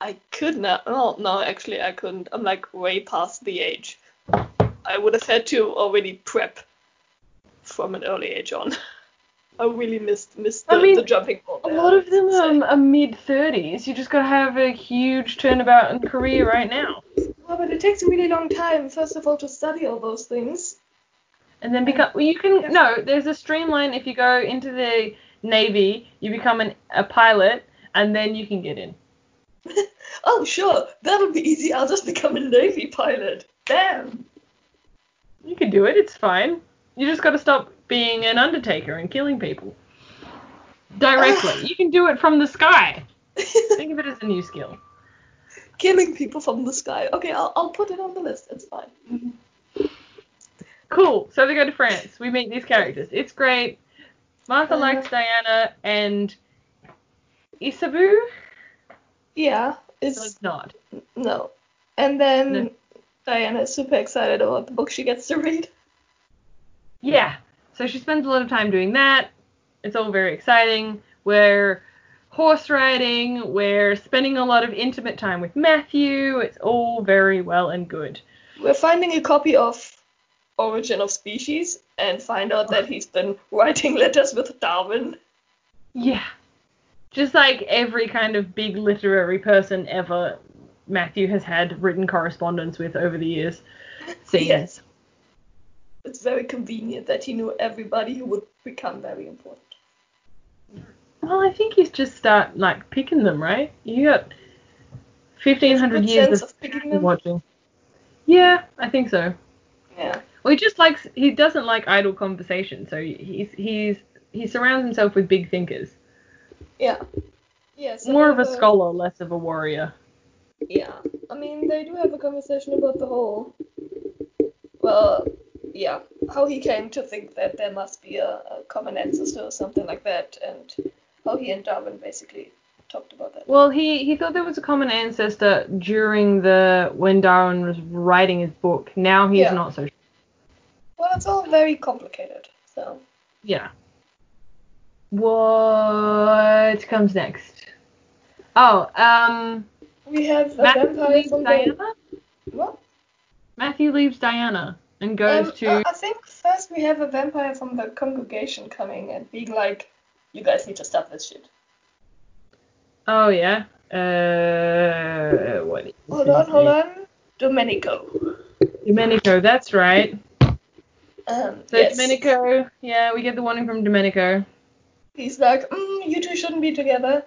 A: I could not. Well, no, actually, I couldn't. I'm like way past the age. I would have had to already prep from an early age on. I really missed missed the,
B: I mean,
A: the jumping board.
B: A lot of them
A: so-
B: are, are mid thirties. You just gotta have a huge turnabout in career right now,
A: Well, but it takes a really long time, first of all, to study all those things.
B: and then become. Well, you can
A: Yeah.
B: no. There's a streamline if you go into the navy, you become an, a pilot, and then you can get in.
A: Oh, sure, that'll be easy. I'll just become a Navy pilot. Damn.
B: You can do it. It's fine. You just gotta stop being an undertaker and killing people directly. you can do it from the sky. Think of it as a new skill.
A: Killing people from the sky. Okay, I'll, I'll put it on the list. It's fine.
B: Cool. So they go to France. We meet these characters. It's great. Martha
A: Uh,
B: likes Diana and Ysabeau
A: Yeah, it's
B: not.
A: no. And then
B: No.
A: Diana is super excited about the book she gets to read.
B: Yeah. So she spends a lot of time doing that. It's all very exciting. We're horse riding. We're spending a lot of intimate time with Matthew. It's all very well and good.
A: We're finding a copy of Origin of Species and find out that he's been writing letters with Darwin.
B: Yeah. Just like every kind of big literary person ever, Matthew has had written correspondence with over the years. Seems.
A: Yes. It's very convenient that he knew everybody who would become very important.
B: Well, I think he's just start like picking them, right? You got fifteen hundred years of,
A: of picking them.
B: watching. Yeah, I think so.
A: Yeah.
B: Well, he just likes he doesn't like idle conversation, so he's he's he surrounds himself with big thinkers.
A: Yeah. Yes.
B: More of a
A: scholar.
B: Uh, scholar, less of a warrior.
A: Yeah, I mean, they do have a conversation about the whole. Well, yeah, how he came to think that there must be a, a common ancestor or something like that, and how he and Darwin basically talked about that.
B: Well, he he thought there was a common ancestor during the when Darwin was writing his book. Now he's
A: Yeah.
B: not so.
A: Well, it's all very complicated, so.
B: Yeah. What comes next? Oh, um,
A: We have a
B: Matt
A: vampire from
B: Diana.
A: the. What?
B: Matthew leaves Diana and goes
A: Um,
B: to.
A: uh, I think first we have a vampire from the congregation coming and being like, "You guys need to stop this shit."
B: oh yeah. Uh, what?
A: Hold on, hold on. Domenico.
B: Domenico. That's right.
A: Um,
B: So
A: yes.
B: Domenico. Yeah, we get the warning from Domenico.
A: He's like, mm, "You two shouldn't be together."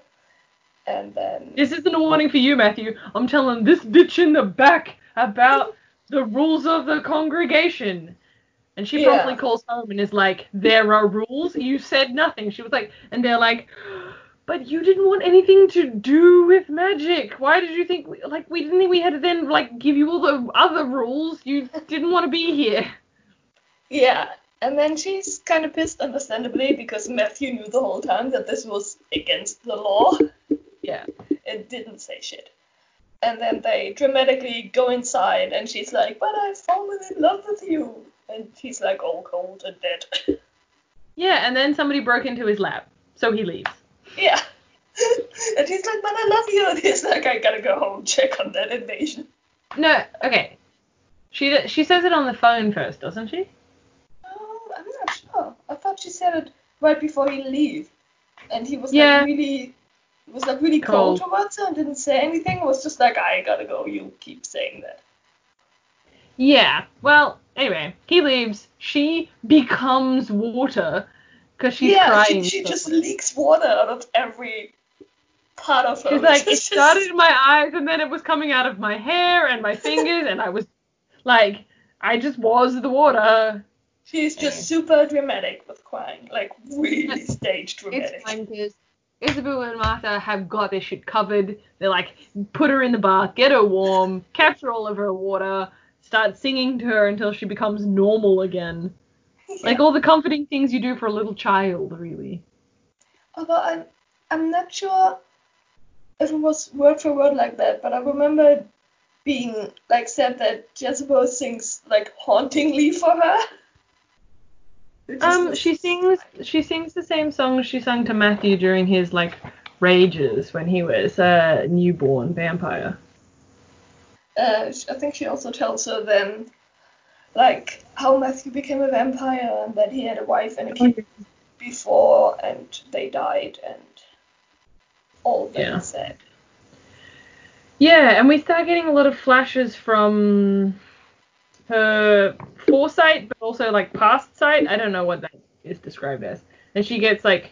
A: And then
B: This isn't a warning for you, Matthew. I'm telling this bitch in the back about the rules of the congregation. And she
A: Yeah.
B: promptly calls home and is like, There are rules? You said nothing. She was like, and they're like, But you didn't want anything to do with magic. Why did you think, we, like, we didn't think we had to then, like, give you all the other rules? You didn't want to be here.
A: Yeah, and then she's kind of pissed, understandably, because Matthew knew the whole time that this was against the law.
B: Yeah.
A: It didn't say shit. And then they dramatically go inside, and she's like, "But I've fallen in love with you," and he's like, all cold and dead.
B: Yeah, and then somebody broke into his lab. So he leaves.
A: yeah. and he's like, "But I love you," and he's like, "I gotta go home check on that invasion."
B: No, okay. She she says it on the phone first, doesn't she?
A: Oh, I'm not sure. I thought she said it right before he leave, and he was
B: Yeah.
A: like really, was like really cold.
B: Cold.
A: towards her and didn't say anything. It Was just like, I gotta go. You keep saying that.
B: Yeah. Well, anyway, he leaves. She becomes water because she's
A: yeah,
B: crying.
A: she, she
B: so
A: just
B: much.
A: leaks water out of every part of her.
B: She's like, it started in my eyes and then it was coming out of my hair and my fingers and I was like, I just was the water.
A: She's just super dramatic with crying, like really stage dramatic.
B: It's fine because Isabel and Martha have got this shit covered. They're like, put her in the bath, get her warm, capture all of her water, start singing to her until she becomes normal again. Like all the comforting things you do for a little child, really.
A: Although I'm, I'm not sure if it was word for word like that, but I remember being like said that Jezebel sings like hauntingly for her.
B: Um, she sings she sings the same song she sang to Matthew during his like rages when he was a newborn vampire.
A: Uh, I think she also tells her then, like how Matthew became a vampire and that he had a wife and a kid before and they died and all that
B: Yeah.
A: said.
B: Yeah, and we start getting a lot of flashes from her foresight, but also like past sight. I don't know what that is described as. And she gets like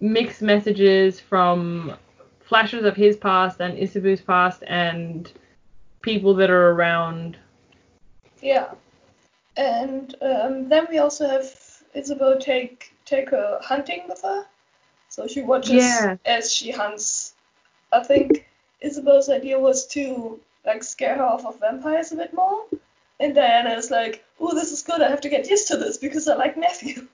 B: mixed messages from flashes of his past and Ysabeau's past and people that are around.
A: Yeah. And um, then we also have Isabel take take her hunting with her. So she watches
B: Yeah.
A: as she hunts. I think Isabel's idea was to like scare her off of vampires a bit more. And Diana is like, oh, this is good. I have to get used to this because I like Matthew.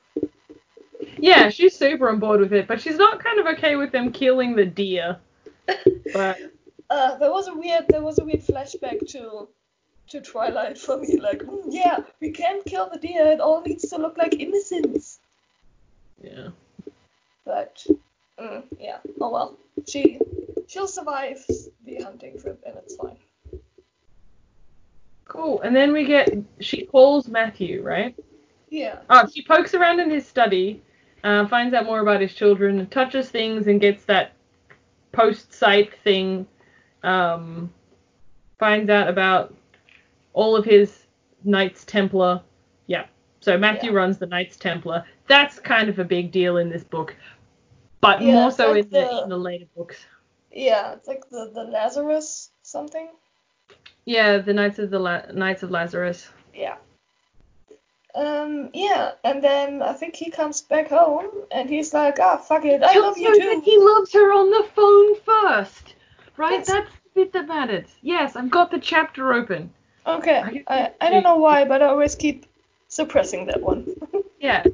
B: Yeah, she's super on board with it, but she's not kind of okay with them killing the deer. But
A: Uh, there was a weird there was a weird flashback to to Twilight for me. Like, mm, yeah, we can't kill the deer. It all needs to look like innocence.
B: yeah.
A: But mm, yeah, oh well. She she'll survive the hunting trip and it's fine.
B: Cool. And then we get she calls Matthew, right?
A: Yeah.
B: Oh, she pokes around in his study, uh, finds out more about his children, touches things, and gets that post sight thing. Um, finds out about all of his Knights Templar. Yeah. So Matthew
A: Yeah.
B: runs the Knights Templar. That's kind of a big deal in this book, but
A: Yeah,
B: more so
A: like
B: in the,
A: the-
B: in the later books.
A: Yeah, it's like the, the Lazarus something.
B: Yeah, the Knights of the La- Knights of Lazarus.
A: Yeah. Um, yeah, and then I think he comes back home and he's like, ah, fuck it, I love you too.
B: he loves her on the phone first, right?
A: Yes.
B: That's the bit that matters. Yes, I've got the chapter open.
A: Okay, I, I don't know why, but I always keep suppressing that one.
B: Yeah.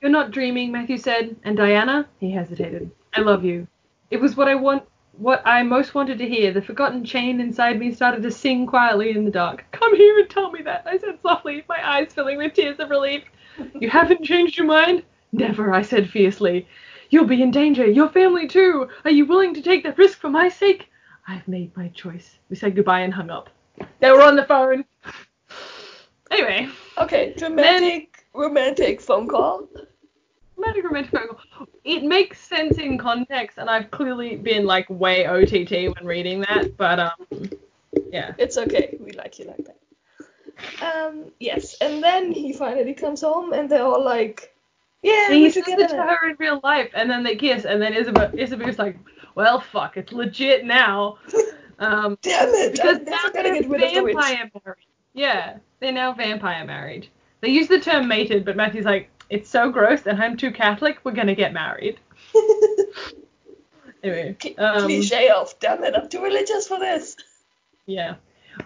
B: You're not dreaming, Matthew said, and Diana, he hesitated. I love you. It was what I want what I most wanted to hear. The forgotten chain inside me started to sing quietly in the dark. Come here and tell me that, I said softly, my eyes filling with tears of relief. You haven't changed your mind? Never, I said fiercely. You'll be in danger, your family too. Are you willing to take that risk for my sake? I've made my choice. We said goodbye and hung up. They were on the phone. Anyway.
A: Okay, dramatic, romantic phone call.
B: Romantic romantic phone. It makes sense in context, and I've clearly been like way OTT when reading that, but um, yeah.
A: It's okay. We like you like that. Um, yes, and then he finally comes home, and they're all like, "Yeah, we're
B: says
A: together."
B: it to her in real life, and then they kiss, and then Isabel Isabel's like, well, fuck, it's legit now. Um,
A: Damn it!
B: because
A: I'm
B: now they're
A: get rid of the
B: vampire married. Yeah, they're now vampire married. They use the term mated, but Matthew's like, it's so gross, and I'm too Catholic. We're gonna get married. Anyway, um,
A: Cliche of, damn it, I'm too religious for this.
B: yeah.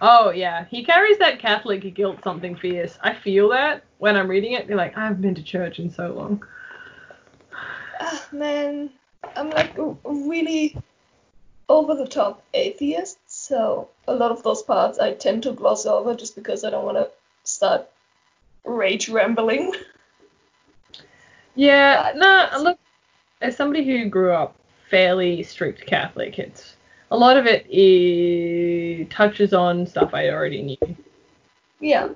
B: Oh yeah, he carries that Catholic guilt something fierce. I feel that when I'm reading it. Be like, I haven't been to church in so long.
A: Ah, man, I'm like really over the top atheist, so a lot of those parts I tend to gloss over just because I don't want to start rage rambling.
B: Yeah,
A: But-
B: no, look, as somebody who grew up fairly strict Catholic, it's a lot of it is, touches on stuff I already knew
A: Yeah,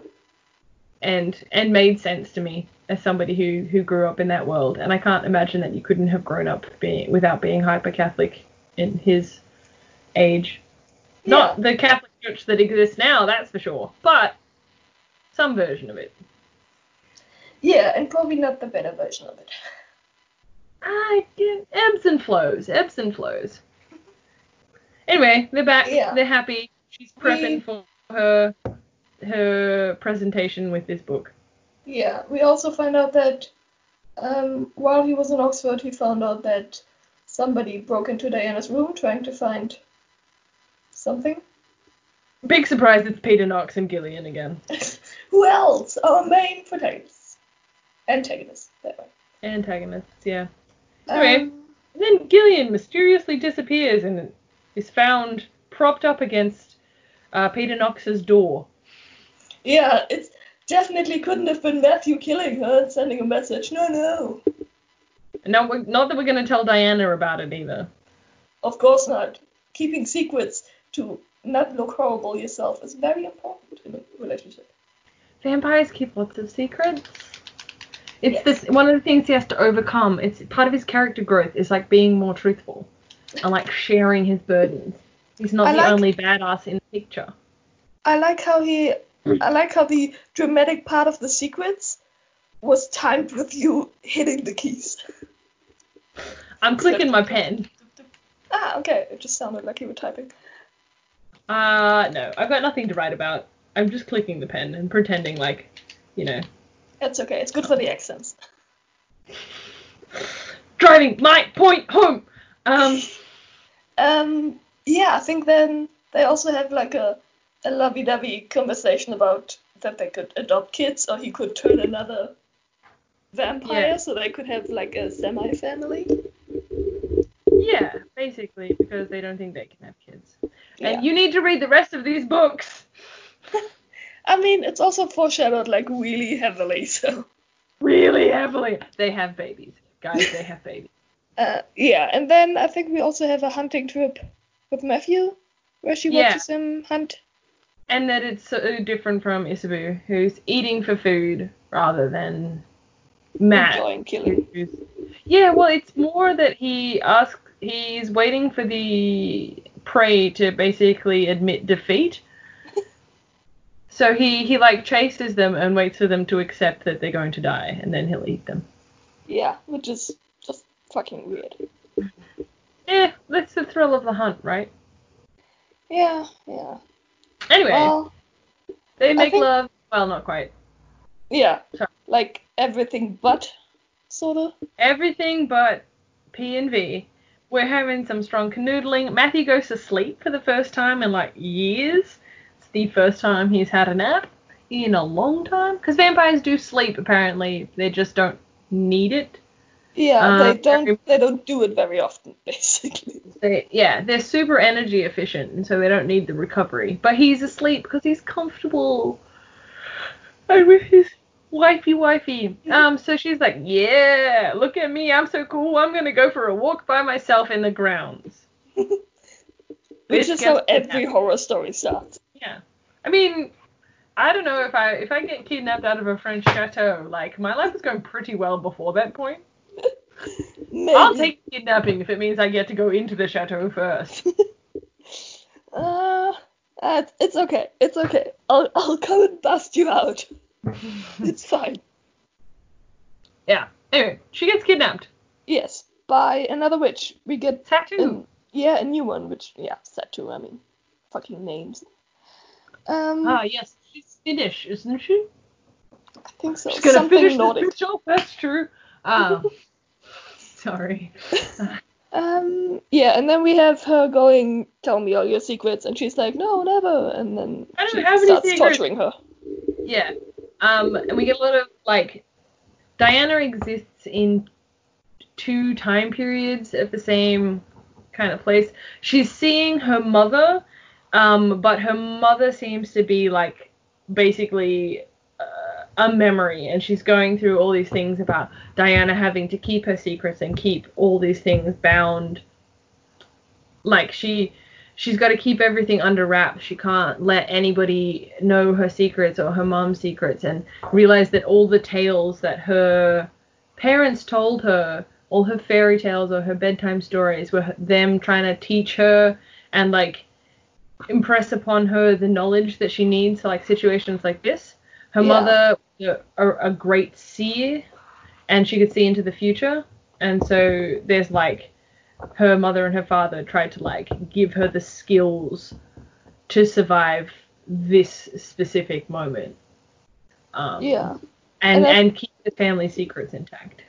B: and and made sense to me as somebody who who grew up in that world. And I can't imagine that you couldn't have grown up being without being hyper Catholic in his age. Not the Catholic Church that exists now, that's for sure, but some version of it.
A: Yeah, and probably not the better version of it.
B: I ebbs and flows, ebbs and flows. Anyway, they're back.
A: Yeah.
B: They're happy. She's prepping
A: We-
B: for her her presentation with this book.
A: Yeah, we also find out that um, while he was in Oxford, he found out that somebody broke into Diana's room trying to find something.
B: Big surprise! It's Peter Knox and Gillian again.
A: Who else? Our main protagonists. Antagonists, that way.
B: Antagonists, yeah. Anyway.
A: Um,
B: then Gillian mysteriously disappears and is found propped up against uh, Peter Knox's door.
A: yeah, it definitely couldn't have been Matthew killing her and sending a message. No, no.
B: No, we're- not that we're going to tell Diana about it either.
A: Of course not. Keeping secrets to not look horrible yourself is very important in a relationship.
B: Vampires keep lots of secrets. It's
A: Yes.
B: this one of the things he has to overcome. It's part of his character growth is like being more truthful and like sharing his burdens. He's not
A: I
B: the
A: like-
B: only badass in the picture.
A: I like how he I like how the dramatic part of the secrets was timed with you hitting the keys.
B: I'm clicking my pen.
A: Ah, okay. It just sounded like you were typing.
B: Uh no, I've got nothing to write about. I'm just clicking the pen and pretending like, you know,
A: That's okay. It's good for the accents.
B: driving my point home. Um
A: Um, yeah, I think then they also have like a, a lovey-dovey conversation about that they could adopt kids or he could turn another vampire
B: Yeah.
A: so they could have like a semi-family.
B: Yeah, basically, because they don't think they can have kids.
A: Yeah.
B: And you need to read the rest of these books.
A: I mean, it's also foreshadowed like really heavily, so.
B: Really heavily. They have babies. Guys, they have babies.
A: Uh, yeah, and then I think we also have a hunting trip with Matthew, where she
B: Yeah.
A: watches him hunt.
B: And that it's so different from Ysabeau, who's eating for food rather than Matt.
A: Enjoying killing.
B: who's- Yeah, well, it's more that he asks, he's waiting for the prey to basically admit defeat. So he, he like chases them and waits for them to accept that they're going to die, and then he'll eat them.
A: Yeah, which is just fucking weird.
B: Eh, that's the thrill of the hunt, right?
A: Yeah, yeah.
B: Anyway,
A: Well,
B: they make
A: think-
B: love. Well, not quite.
A: yeah.
B: Sorry.
A: Like everything but, sorta.
B: Everything but P and V. We're having some strong canoodling. Matthew goes to sleep for the first time in like years. It's the first time he's had a nap in a long time. Because vampires do sleep apparently. They just don't need it.
A: Yeah,
B: Uh,
A: they don't
B: every-
A: they don't do it very often, basically.
B: They yeah, they're super energy efficient, and so they don't need the recovery. But he's asleep because he's comfortable. And with his wifey wifey. Um, so she's like, Yeah, look at me, I'm so cool, I'm gonna go for a walk by myself in the grounds.
A: Which is how every
B: kidnapped.
A: horror story starts.
B: Yeah. I mean, I don't know if I if I get kidnapped out of a French chateau, like my life is going pretty well before that point.
A: Maybe.
B: I'll take kidnapping if it means I get to go into the chateau first.
A: Uh, uh, it's okay. It's okay. I'll I'll come and bust you out. It's fine.
B: yeah. Anyway, she gets kidnapped.
A: Yes, by another witch. We get
B: Tattoo.
A: an, yeah a new one, which yeah, Satu. I mean, fucking names. Um,
B: Ah, yes, she's Finnish, isn't she?
A: I think so.
B: She's gonna
A: Something
B: finish
A: Nordic.
B: this bitch off. That's true. Um, sorry.
A: Um, yeah, and then we have her going, "Tell me all your secrets," and she's like, "No, never." And then she starts torturing her.
B: Yeah. Um, and we get a lot of like Diana exists in two time periods at the same kind of place. She's seeing her mother, um, but her mother seems to be like basically uh, a memory, and she's going through all these things about Diana having to keep her secrets and keep all these things bound. Like she she's got to keep everything under wraps. She can't let anybody know her secrets or her mom's secrets and realize that all the tales that her parents told her, all her fairy tales or her bedtime stories were them trying to teach her and like impress upon her the knowledge that she needs for like situations like this. Her
A: Yeah.
B: mother was a, a great seer and she could see into the future. And so there's like her mother and her father tried to like give her the skills to survive this specific moment. Um,
A: Yeah.
B: And
A: And I-
B: and keep the family secrets intact.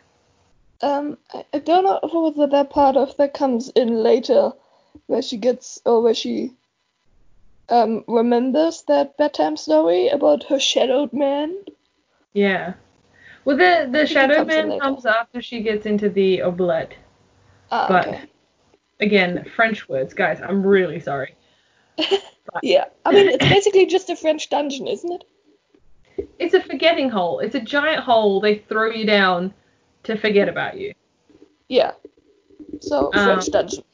A: Um, I, I don't know whether that part of that comes in later, where she gets or where she um remembers that bedtime story about her shadowed man.
B: Yeah. Well, the the Shadow
A: comes
B: Man comes after she gets into the oubliette.
A: Ah,
B: But-
A: okay.
B: Again, French words, guys. I'm really sorry.
A: Yeah, I mean it's basically just a French dungeon, isn't it?
B: It's a forgetting hole. It's a giant hole they throw you down to forget about you.
A: Yeah. So
B: Um,
A: French dungeon.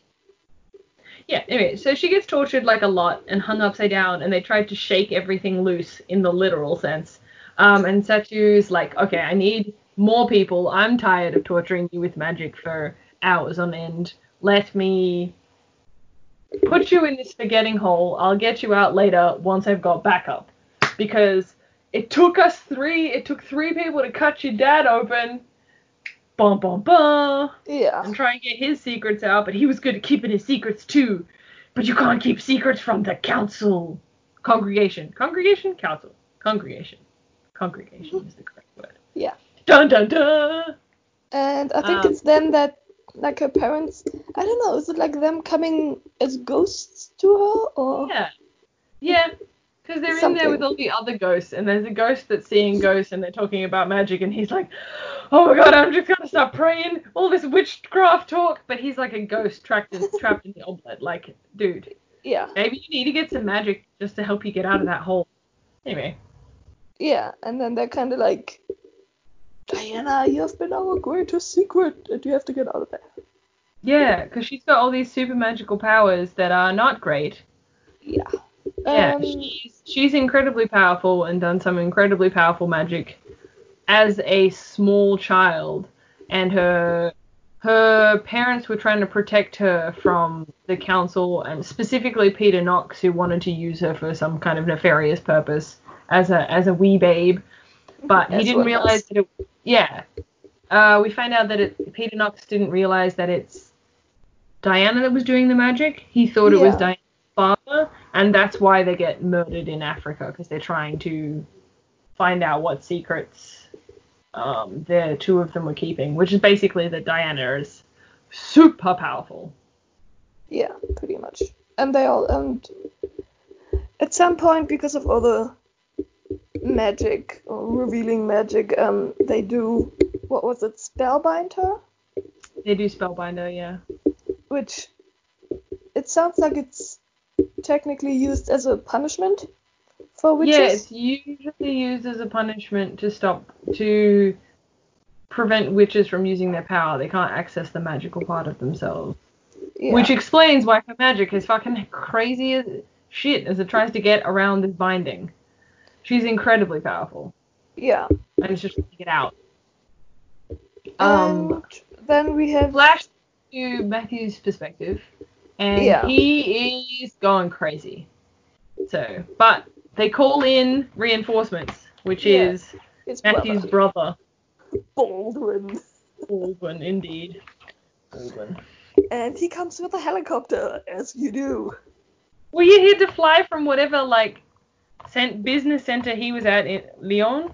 B: Yeah, anyway, so she gets tortured like a lot and hung upside down, and they tried to shake everything loose in the literal sense. Um, and Satu's like, okay, I need more people. I'm tired of torturing you with magic for hours on end. Let me put you in this forgetting hole. I'll get you out later once I've got backup. Because it took us three, it took three people to cut your dad open. Bum, bum, bum
A: Yeah.
B: and try and get his secrets out, but he was good at keeping his secrets too. But you can't keep secrets from the council. Congregation. Congregation? Council. Congregation. Congregation is the correct word.
A: Yeah.
B: Dun dun dun!
A: And I think
B: Um,
A: it's then that like her parents I don't know, is it like them coming as ghosts to her or
B: Yeah. Yeah. Because they're in there with all the other ghosts, and there's a ghost that's seeing ghosts, and they're talking about magic, and he's like, "Oh my god, I'm just gonna start praying all this witchcraft talk." But he's like a ghost trapped in trapped in the oubliette. Like, dude,
A: yeah.
B: maybe you need to get some magic just to help you get out of that hole. Anyway,
A: Yeah, and then they're kind of like, Diana, you have been our greatest secret, and you have to get out of there.
B: Yeah, because she's got all these super magical powers that are not great.
A: Yeah.
B: Yeah,
A: Um,
B: she's she's incredibly powerful and done some incredibly powerful magic as a small child, and her her parents were trying to protect her from the council and specifically Peter Knox, who wanted to use her for some kind of nefarious purpose as a as a wee babe, but he didn't realize that it. Yeah, uh, we find out that it, Peter Knox didn't realize that it's Diana that was doing the magic. He thought it was
A: Yeah.
B: Father, and that's why they get murdered in Africa because they're trying to find out what secrets um, the two of them were keeping, which is basically that Diana is super powerful.
A: yeah, pretty much. And they all, and at some point, because of all the magic, or revealing magic, um, they do, what was it, spellbind her?
B: They do Spellbinder, yeah.
A: Which, it sounds like it's technically used as a punishment for witches.
B: Yeah, it's usually used as a punishment to stop to prevent witches from using their power. They can't access the magical part of themselves.
A: Yeah.
B: Which explains why her magic is fucking crazy as shit as it tries to get around this binding. She's incredibly powerful,
A: Yeah.
B: and it's just trying to get out. Um,
A: and then we have
B: flash to Matthew's perspective, and
A: Yeah.
B: he is going crazy. So, but they call in reinforcements, which
A: Yeah.
B: is
A: his
B: Matthew's
A: brother,
B: brother,
A: Baldwin.
B: Baldwin, indeed. Baldwin.
A: And he comes with a helicopter, as you do.
B: Were you here to fly from whatever like cent- business center he was at in Lyon?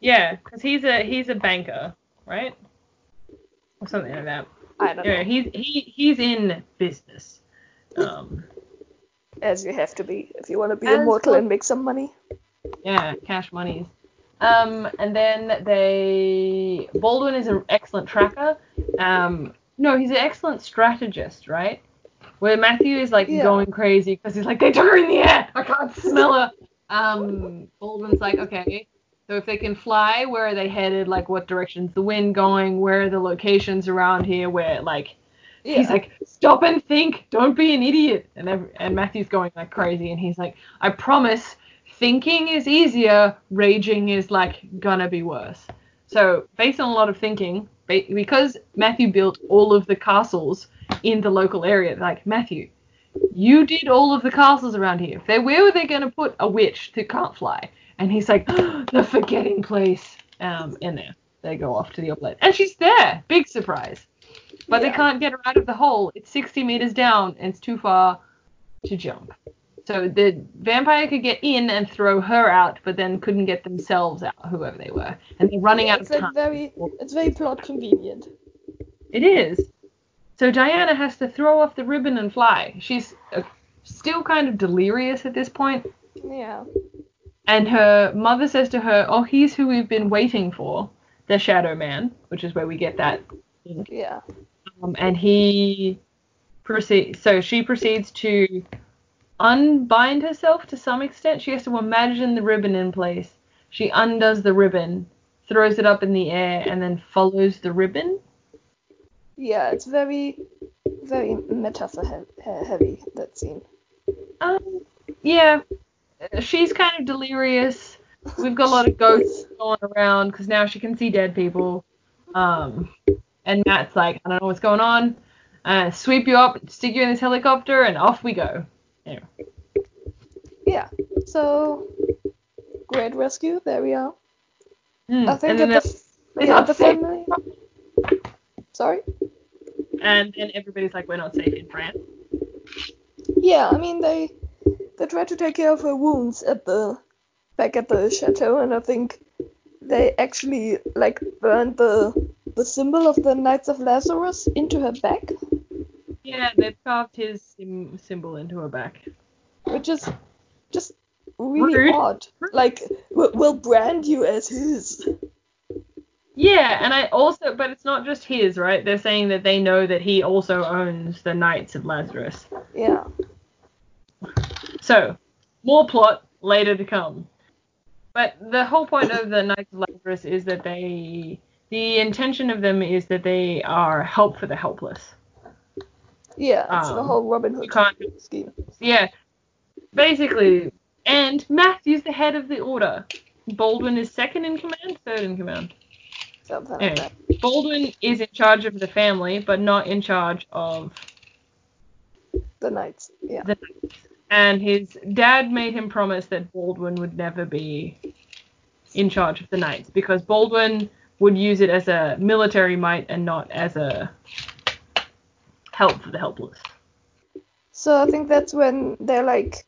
B: Yeah, because he's a he's a banker, right? Or something like that.
A: I don't
B: Yeah,
A: know.
B: he's he he's in business. Um,
A: As you have to be if you want to be immortal and make some money.
B: yeah, cash monies. Um, and then they Baldwin is an excellent tracker. Um, no, he's an excellent strategist, right? Where Matthew is like
A: Yeah.
B: going crazy because he's like, they took her in the air. I can't smell her. Um, Baldwin's like, okay. So if they can fly, where are they headed? Like, what direction's the wind going? Where are the locations around here? Where like
A: Yeah.
B: He's like, stop and think. Don't be an idiot. And ev- and Matthew's going like crazy, and he's like, I promise, thinking is easier. Raging is like gonna be worse. So based on a lot of thinking, because Matthew built all of the castles in the local area, like Matthew, you did all of the castles around here. They where were they gonna put a witch that can't fly? And he's like, the forgetting place. Um, in there. They go off to the oubliette, and she's there. Big surprise but they can't get her out of the hole. It's 60 meters down and it's too far to jump. So the vampire could get in and throw her out, but then couldn't get themselves out, whoever they were. And they're running
A: Yeah,
B: out of
A: like
B: time.
A: very it's very plot convenient.
B: It is. So Diana has to throw off the ribbon and fly. She's uh, still kind of delirious at this point,
A: Yeah.
B: And her mother says to her, "Oh, he's who we've been waiting for, the Shadow Man," which is where we get that
A: Yeah.
B: Um, and he proceeds. So she proceeds to unbind herself to some extent. She has to imagine the ribbon in place. She undoes the ribbon, throws it up in the air, and then follows the ribbon.
A: Yeah, it's very very metaphor he- he- heavy that scene.
B: Um, yeah, she's kind of delirious. We've got a lot of ghosts going around because now she can see dead people. Um, and Matt's like, I don't know what's going on. Uh, sweep you up, stick you in this helicopter, and off we go. Anyway.
A: Yeah. So great rescue, there we are.
B: Hmm,
A: I think that the, yeah, the family Sorry?
B: and then everybody's like, we're not safe in France.
A: Yeah, I mean they they tried to take care of her wounds at the back at the chateau and I think they actually like burned the the symbol of the Knights of Lazarus into her back,
B: Yeah, they've carved his sim- symbol into her back.
A: which is just really
B: Rude.
A: odd. Like we'll brand you as his.
B: Yeah, and I also, but it's not just his, right? They're saying that they know that he also owns the Knights of Lazarus.
A: Yeah.
B: So, more plot later to come. But the whole point of the Knights of Lazarus is that they, the intention of them is that they are help for the helpless.
A: Yeah, it's the
B: Um,
A: whole Robin Hood scheme.
B: Yeah, basically. And Matthew's the head of the order. Baldwin is second in command, third in command.
A: Something like that.
B: Baldwin is in charge of the family, but not in charge of
A: The Knights. Yeah.
B: the And his dad made him promise that Baldwin would never be in charge of the knights because Baldwin would use it as a military might and not as a help for the helpless.
A: So I think that's when they're like,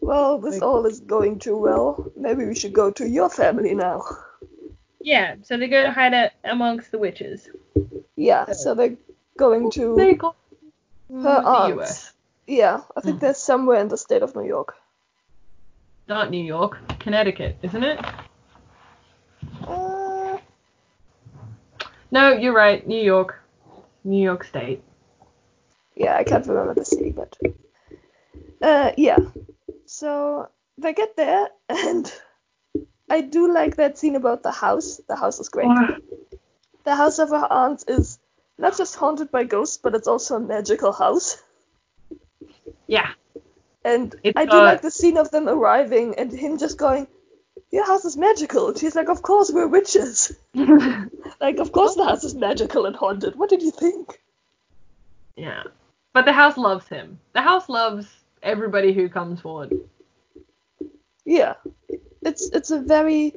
A: well, this
B: Like-
A: all is going too well. Maybe we should go to your family now.
B: Yeah, so they go to hide out amongst the witches.
A: Yeah, so they're going to her aunt's. Yeah, I think
B: Hmm.
A: they're somewhere in the state of New York.
B: Not New York, Connecticut, isn't it?
A: Uh,
B: No, you're right, New York. New York State.
A: yeah, I can't remember the city, but uh, yeah. So they get there, and I do like that scene about the house. The house is great. The house of her aunt is not just haunted by ghosts, but it's also a magical house.
B: Yeah.
A: And I do
B: got-
A: like the scene of them arriving and him just going, "Your house is magical." And she's like, "Of course we're witches. Like, of course the house is magical and haunted. What did you think?"
B: yeah. But the house loves him. The house loves everybody who comes forward.
A: Yeah, it's it's a very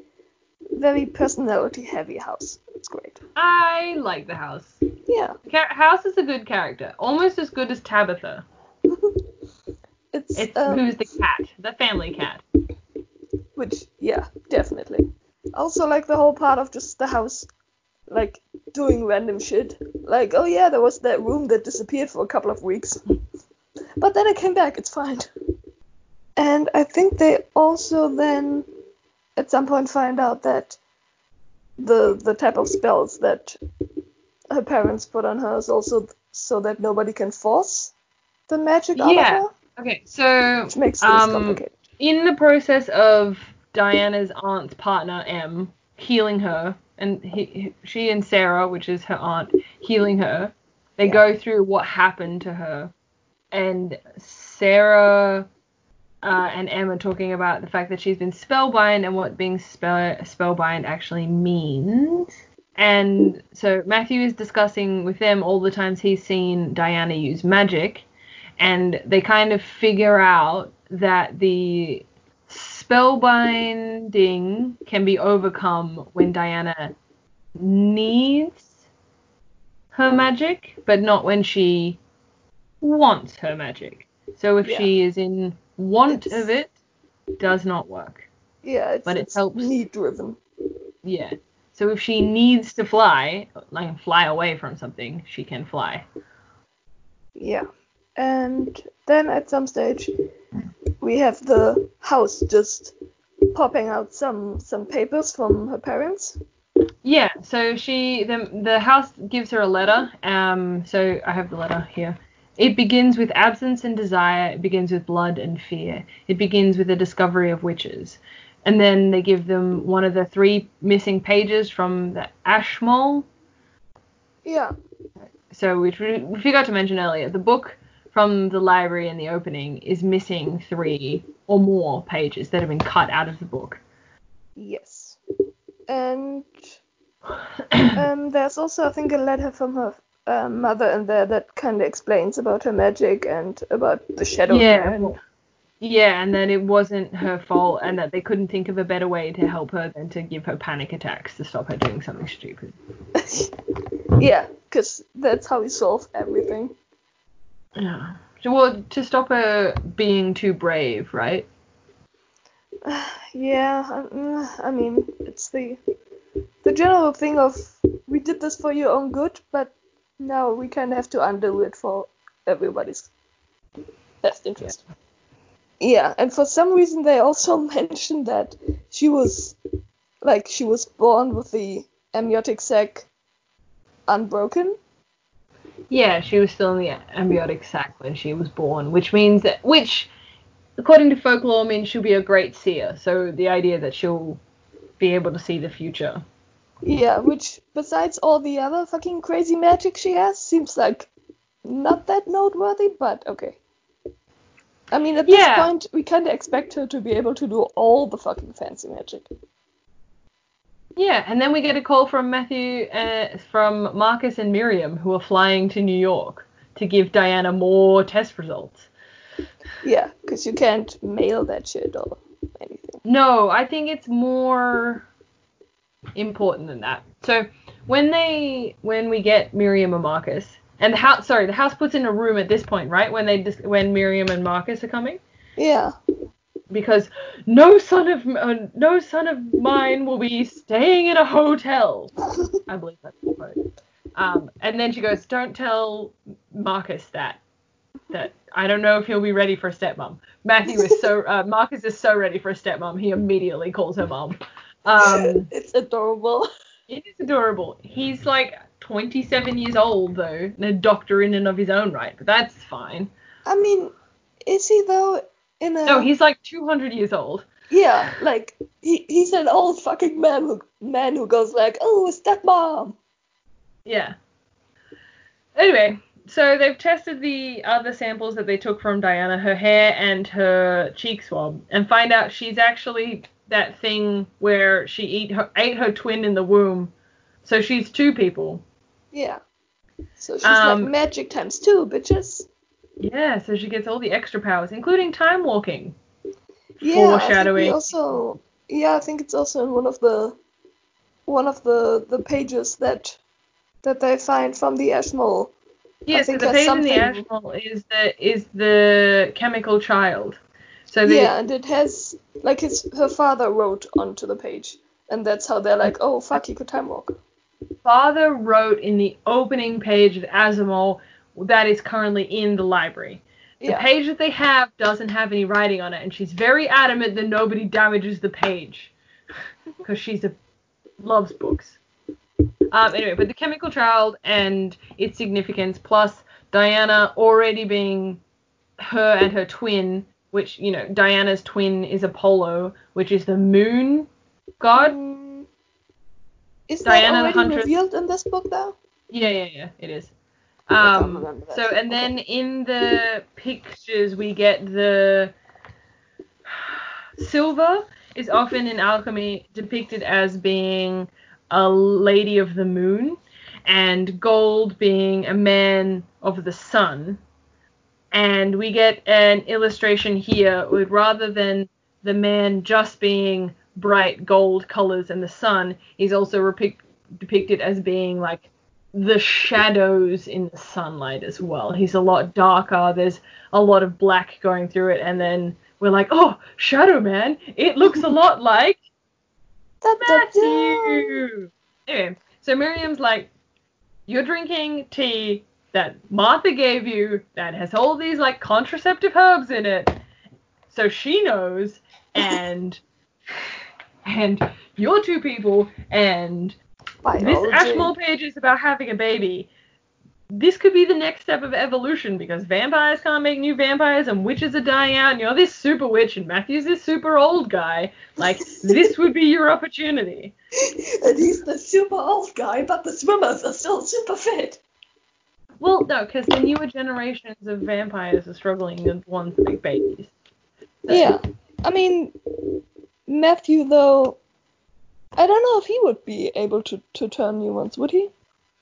A: very personality heavy house. It's great.
B: I like the house.
A: Yeah,
B: Char- House is a good character, almost as good as Tabitha.
A: it's,
B: It's
A: um,
B: who's the cat, the family cat.
A: which yeah, definitely. Also like the whole part of just the house like doing random shit. Like, oh yeah, there was that room that disappeared for a couple of weeks. But then it came back, it's fine. And I think they also then at some point find out that the the type of spells that her parents put on her is also so that nobody can force the magic out of her,
B: Okay, so
A: which makes things
B: um,
A: complicated.
B: in the process of Diana's aunt's partner Em healing her, and he, she and Sarah, which is her aunt, healing her, they
A: Yeah.
B: go through what happened to her, and Sarah uh, and Em are talking about the fact that she's been spellbind and what being spell spellbind actually means. And so Matthew is discussing with them all the times he's seen Diana use magic, and they kind of figure out that the spellbinding can be overcome when Diana needs her magic, but not when she wants her magic. So if
A: Yeah.
B: she is in want
A: It's-
B: of it, does not work.
A: Yeah, it's,
B: but it
A: it's
B: helps.
A: need driven.
B: Yeah. So if she needs to fly, like fly away from something, she can fly.
A: Yeah. And then at some stage we have the house just popping out some some papers from her parents.
B: Yeah, so she the the house gives her a letter. Um, so I have the letter here. It begins with absence and desire. It begins with blood and fear. It begins with the discovery of witches, and then they give them one of the three missing pages from the Ashmole.
A: Yeah.
B: So which we, we forgot to mention earlier. The book from the library in the opening is missing three or more pages that have been cut out of the book.
A: Yes. And um, there's also I think a letter from her uh, mother in there that kind of explains about her magic and about the shadow
B: Yeah, well- Yeah, and that it wasn't her fault, and that they couldn't think of a better way to help her than to give her panic attacks to stop her doing something stupid.
A: yeah, because that's how we solve everything.
B: Yeah. Well, to stop her being too brave, right?
A: Yeah, um, I mean, it's the the general thing of we did this for your own good, but now we kind of have to undo it for everybody's best interest. Yeah, and for some reason they also mentioned that she was like she was born with the amniotic sac unbroken.
B: Yeah, she was still in the amniotic sac when she was born, which means that, which, according to folklore, means she'll be a great seer. So the idea that she'll be able to see the future.
A: Yeah, which besides all the other fucking crazy magic she has, seems like not that noteworthy, but okay. I mean, at this
B: Yeah.
A: point, we kind of expect her to be able to do all the fucking fancy magic.
B: Yeah, and then we get a call from Matthew, uh, from Marcus and Miriam, who are flying to New York to give Diana more test results.
A: Yeah, because you can't mail that shit or anything.
B: No, I think it's more important than that. So when they when we get Miriam and Marcus and the house sorry the house puts in a room at this point right when they dis- when Miriam and Marcus are coming
A: Yeah,
B: because no son of uh, no son of mine will be staying in a hotel. I believe that's the quote. Um, and then she goes, "Don't tell Marcus that. That I don't know if he'll be ready for a stepmom." Matthew is so uh, Marcus is so ready for a stepmom, he immediately calls her mom. Um,
A: it's adorable.
B: it is adorable. He's like 27 years old though, and a doctor in and of his own right, but that's fine.
A: I mean, is he though? In a
B: No, he's like 200 years old.
A: yeah, like he he's an old fucking man who man who goes like, oh, stepmom.
B: Yeah. Anyway, so they've tested the other samples that they took from Diana, her hair and her cheek swab, and find out she's actually that thing where she eat her, ate her twin in the womb. So she's two people.
A: Yeah. So she's
B: Um,
A: like magic times two, bitches.
B: Yeah, so she gets all the extra powers, including time walking.
A: Yeah, I think we
B: Foreshadowing.
A: also yeah, I think it's also in one of the one of the the pages that that they find from the Ashmole.
B: Yeah, so the page in the
A: something-
B: Ashmole is the is the chemical child. So the
A: yeah, and it has like his her father wrote onto the page, and that's how they're like, oh fuck, he could time walk.
B: father wrote in the opening page of Ashmole that is currently in the library. The
A: Yeah.
B: page that they have doesn't have any writing on it, and she's very adamant that nobody damages the page because she's a loves books. Um, anyway, but the chemical child and its significance, plus Diana already being her and her twin, which you know Diana's twin is Apollo, which is the moon god.
A: Mm, is
B: Diana
A: that already
B: Huntress-
A: revealed in this book though?
B: Yeah, yeah, yeah, it is. Um, so and then in the pictures we get the silver is often in alchemy depicted as being a lady of the moon and gold being a man of the sun. And we get an illustration here with rather than the man just being bright gold colors and the sun, he's also repic- depicted as being like the shadows in the sunlight as well. He's a lot darker. There's a lot of black going through it, and then we're like, oh, Shadow Man. It looks a lot like. Matthew. Anyway, so Miriam's like, you're drinking tea that Martha gave you that has all these like contraceptive herbs in it. So she knows, and and you're two people, and this
A: Biology.
B: Ashmole page is about having a baby. This could be the next step of evolution because vampires can't make new vampires and witches are dying out and you're this super witch and Matthew's this super old guy. Like, this would be your opportunity.
A: and he's the super old guy, but the swimmers are still super fit.
B: Well, no, because the newer generations of vampires are struggling with ones that make babies. So-
A: Yeah. I mean, Matthew, though, I don't know if he would be able to, to turn new ones, would he?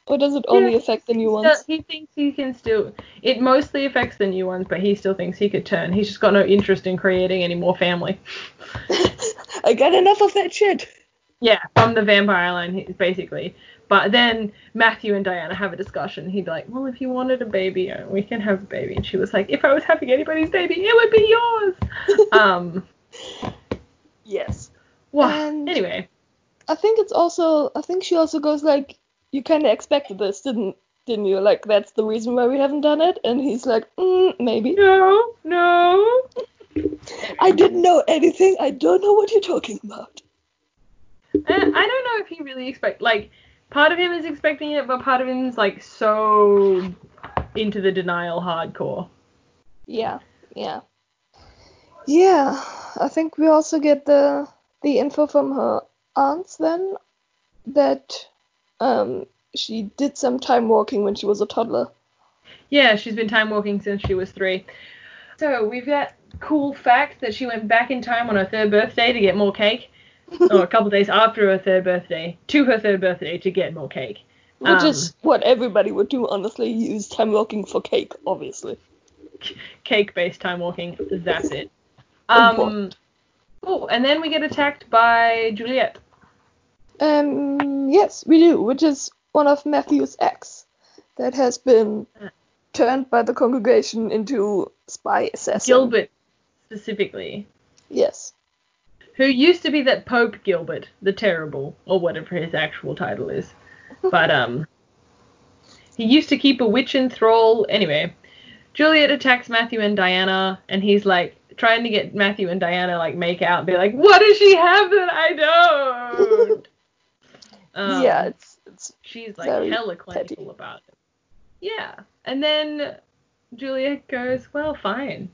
A: Or does it only
B: Yeah,
A: affect the new ones?
B: he thinks he can still. It mostly affects the new ones, but he still thinks he could turn. He's just got no interest in creating any more family.
A: I got enough of that shit.
B: Yeah, from the vampire line, basically. But then Matthew and Diana have a discussion. He'd be like, "Well, if you wanted a baby, uh, we can have a baby." And she was like, "If I was having anybody's baby, it would be yours." um.
A: Yes.
B: Well,
A: And-
B: anyway,
A: I think it's also. I think she also goes like, "You kind of expected this, didn't didn't you? Like that's the reason why we haven't done it." And he's like, mm, "Maybe."
B: no, no.
A: I didn't know anything. I don't know what you're talking about.
B: Uh, I don't know if he really expect like part of him is expecting it, but part of him is like so into the denial hardcore.
A: Yeah, yeah, yeah. I think we also get the the info from her aunts then that um she did some time walking when she was a toddler.
B: Yeah, she's been time walking since she was three. So we've got cool fact that she went back in time on her third birthday to get more cake. or a couple days after her third birthday to her third birthday to get more cake.
A: Which
B: Um,
A: is what everybody would do, honestly. Use time walking for cake, obviously.
B: Cake based time walking. That's it. Um. Oh, and then we get attacked by Juliet.
A: Um, yes, we do, which is one of Matthew's ex that has been turned by the congregation into spy assassin.
B: Gerbert specifically.
A: Yes.
B: who used to be that Pope Gerbert the Terrible, or whatever his actual title is. But um, he used to keep a witch in thrall. Anyway, Juliet attacks Matthew and Diana, and he's like trying to get Matthew and Diana like make out and be like, "What does she have that I don't?" Um,
A: yeah, it's it's
B: she's like hella clinical
A: petty.
B: about it. Yeah, and then Juliet goes, "Well, fine,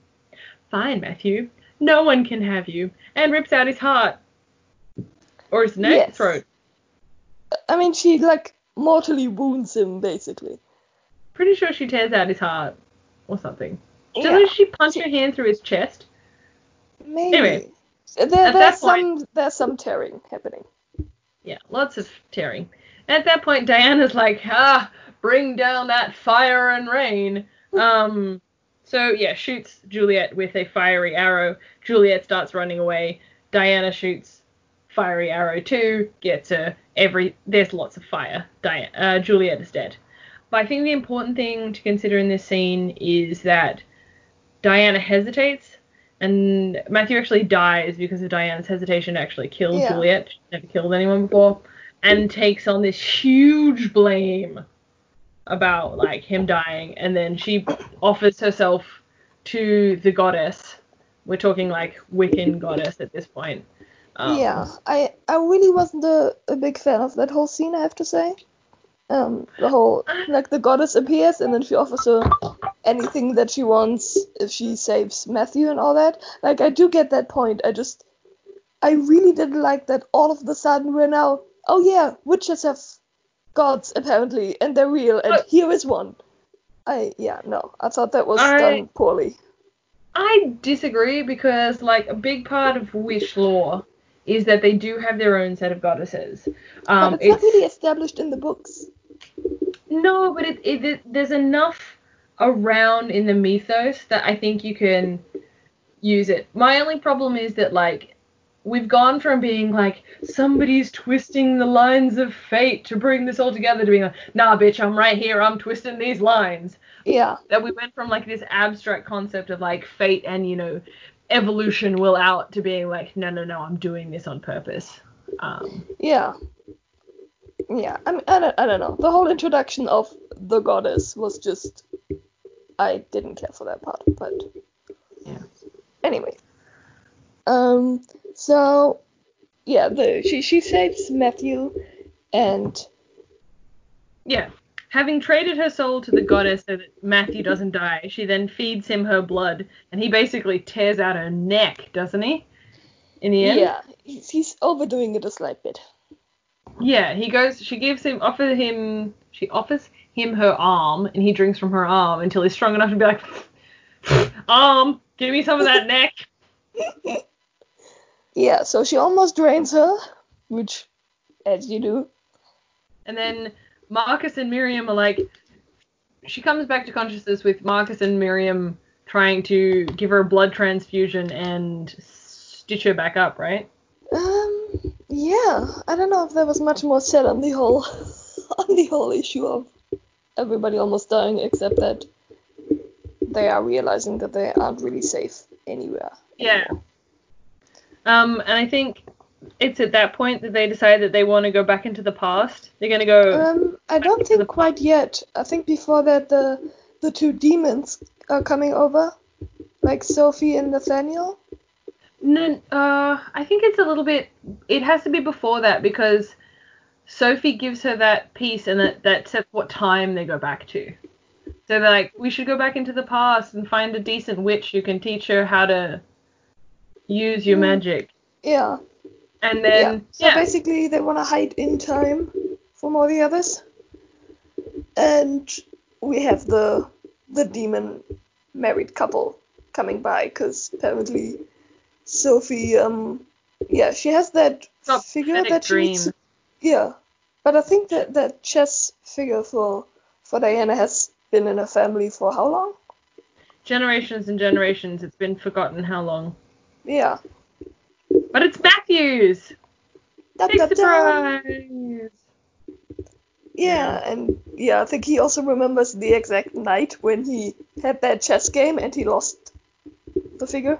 B: fine, Matthew. No one can have you," and rips out his heart or his neck,
A: Yes.
B: throat.
A: I mean she like mortally wounds him basically.
B: Pretty sure she tears out his heart or something. Doesn't she punch her hand through his chest?
A: Maybe.
B: Anyway,
A: there, there's
B: point-
A: some there's some tearing happening.
B: Yeah, lots of tearing. At that point, Diana's like, ah, bring down that fire and rain. Um, so yeah, shoots Juliet with a fiery arrow. Juliet starts running away. Diana shoots fiery arrow too. Gets her. Every there's lots of fire. Diana, uh, Juliet is dead. But I think the important thing to consider in this scene is that Diana hesitates, and Matthew actually dies because of Diana's hesitation to actually kill
A: Yeah.
B: Juliet. She's never killed anyone before, and takes on this huge blame about like him dying, and then she offers herself to the goddess. We're talking like Wiccan goddess at this point. Um,
A: yeah, I I really wasn't a, a big fan of that whole scene. I have to say. Um, the whole like the goddess appears and then she offers her anything that she wants if she saves Matthew and all that. Like I do get that point. I just I really didn't like that all of the sudden we're now oh yeah witches have gods apparently and they're real and
B: But-
A: here is one. I yeah no I thought that was
B: I-
A: done poorly.
B: I disagree because like a big part of wish lore is that they do have their own set of goddesses. Um,
A: but it's, not really established in the books.
B: No, but it, it, it there's enough around in the mythos that I think you can use it. My only problem is that like we've gone from being like somebody's twisting the lines of fate to bring this all together to being like, nah, bitch, I'm right here, I'm twisting these lines.
A: Yeah.
B: That we went from like this abstract concept of like fate and you know evolution will out to being like, no, no, no, I'm doing this on purpose. Um,
A: Yeah. Yeah, I mean, I don't, I don't know. The whole introduction of the goddess was just, I didn't care for that part, but
B: Yeah.
A: Anyway, um, so yeah, the she she saves Matthew, and
B: Yeah. Having traded her soul to the goddess so that Matthew doesn't die, she then feeds him her blood, and he basically tears out her neck, doesn't he? In the end?
A: yeah, he's, he's overdoing it a slight bit.
B: Yeah, he goes, she gives him, offer him, she offers him her arm, and he drinks from her arm until he's strong enough to be like, arm, give me some of that neck.
A: Yeah, so she almost drains her, which, as you do.
B: And then Marcus and Miriam are like, she comes back to consciousness with Marcus and Miriam trying to give her a blood transfusion and stitch her back up, right?
A: Yeah, I don't know if there was much more said on the whole on the whole issue of everybody almost dying, except that they are realizing that they aren't really safe anywhere.
B: Yeah. Um, and I think it's at that point that they decide that they want to go back into the past. They're gonna go.
A: Um, I don't think quite yet. I think before that the the two demons are coming over, like Sophie and Nathaniel.
B: No, uh, I think it's a little bit. It has to be before that because Sophie gives her that piece, and that that sets what time they go back to. So they're like, we should go back into the past and find a decent witch who can teach her how to use your
A: Hmm.
B: magic.
A: Yeah.
B: And then yeah.
A: So
B: yeah,
A: basically, they want to hide in time from all the others. And we have the the demon married couple coming by because apparently Sophie, um, yeah, she has that figure that she needs.
B: dreams.
A: Yeah, but I think that that chess figure for for Diana has been in her family for how long?
B: generations and generations. It's been forgotten how long.
A: Yeah.
B: But it's Matthews.
A: Da,
B: Big
A: da, da.
B: surprise.
A: Yeah, and yeah, I think he also remembers the exact night when he had that chess game and he lost the figure.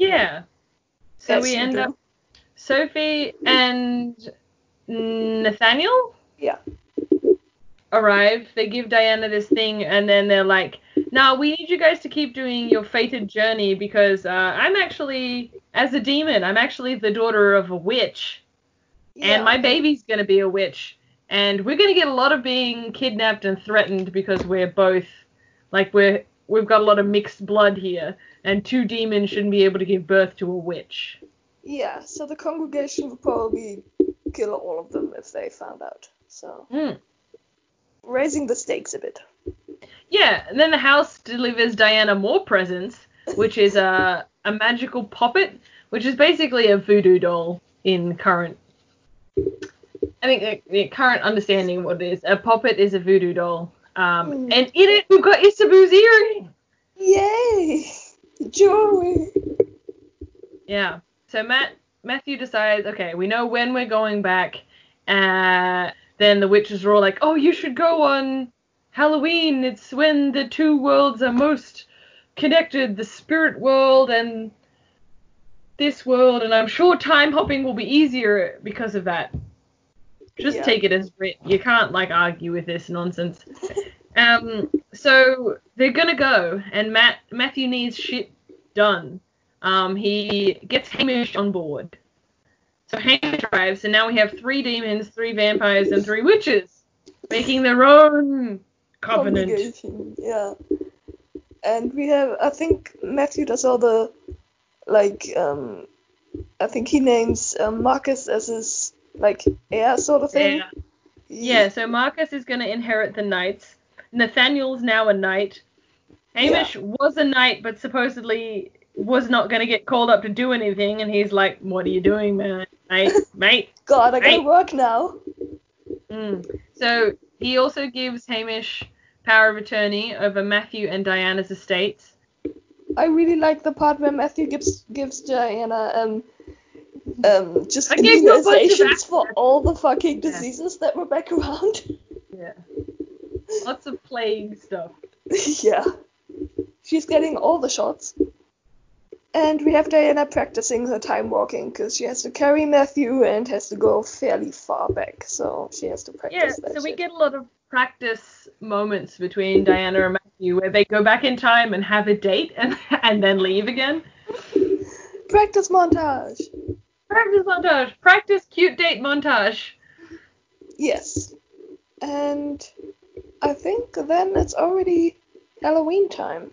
B: Yeah. So
A: As
B: we end up Sophie and Nathaniel
A: Yeah.
B: arrive. They give Diana this thing, and then they're like, "Now we need you guys to keep doing your fated journey because uh, I'm actually, as a demon, I'm actually the daughter of a witch,
A: yeah.
B: and my baby's gonna be a witch, and we're gonna get a lot of being kidnapped and threatened because we're both, like we're we've got a lot of mixed blood here, and two demons shouldn't be able to give birth to a witch."
A: Yeah, so the congregation would probably kill all of them if they found out. So
B: Hmm.
A: raising the stakes a bit.
B: Yeah, and then the house delivers Diana more presents, which is a a magical poppet, which is basically a voodoo doll in current. I think the, the current understanding of what it is. A poppet is a voodoo doll. Um,
A: Hmm.
B: and in it we've got Ysabeau's earring.
A: Yay! Jewelry.
B: Yeah. So Matt Matthew decides, okay, we know when we're going back. Uh, then the witches are all like, oh, you should go on Halloween. It's when the two worlds are most connected, the spirit world and this world. And I'm sure time hopping will be easier because of that. Just
A: Yeah.
B: take it as writ. You can't like argue with this nonsense. Um, so they're gonna go, and Matt Matthew needs shit done. Um, he gets Hamish on board. So Hamish arrives, and now we have three demons, three vampires, and three witches making their own covenant.
A: Yeah. And we have, I think Matthew does all the, like, um, I think he names um, Marcus as his, like, heir sort of thing.
B: Yeah. Yeah, so Marcus is going to inherit the knights. Nathaniel's now a knight. Hamish was a knight, but supposedly was not going to get called up to do anything, and he's like, "What are you doing, man, mate, mate?"
A: God, I gotta work now.
B: Mm. So he also gives Hamish power of attorney over Matthew and Diana's estates.
A: I really like the part where Matthew gives gives Diana um um just
B: I gave you a bunch of
A: immunizations for all the fucking
B: Yeah.
A: diseases that were back around.
B: Yeah. Lots of plague stuff.
A: yeah. She's getting all the shots. And we have Diana practicing her time walking because she has to carry Matthew and has to go fairly far back, so she has to practice
B: Yeah, so we get a lot of practice moments between Diana and Matthew where they go back in time and have a date and and then leave again.
A: practice montage.
B: Practice montage. Practice cute date montage.
A: Yes. And I think then it's already Halloween time.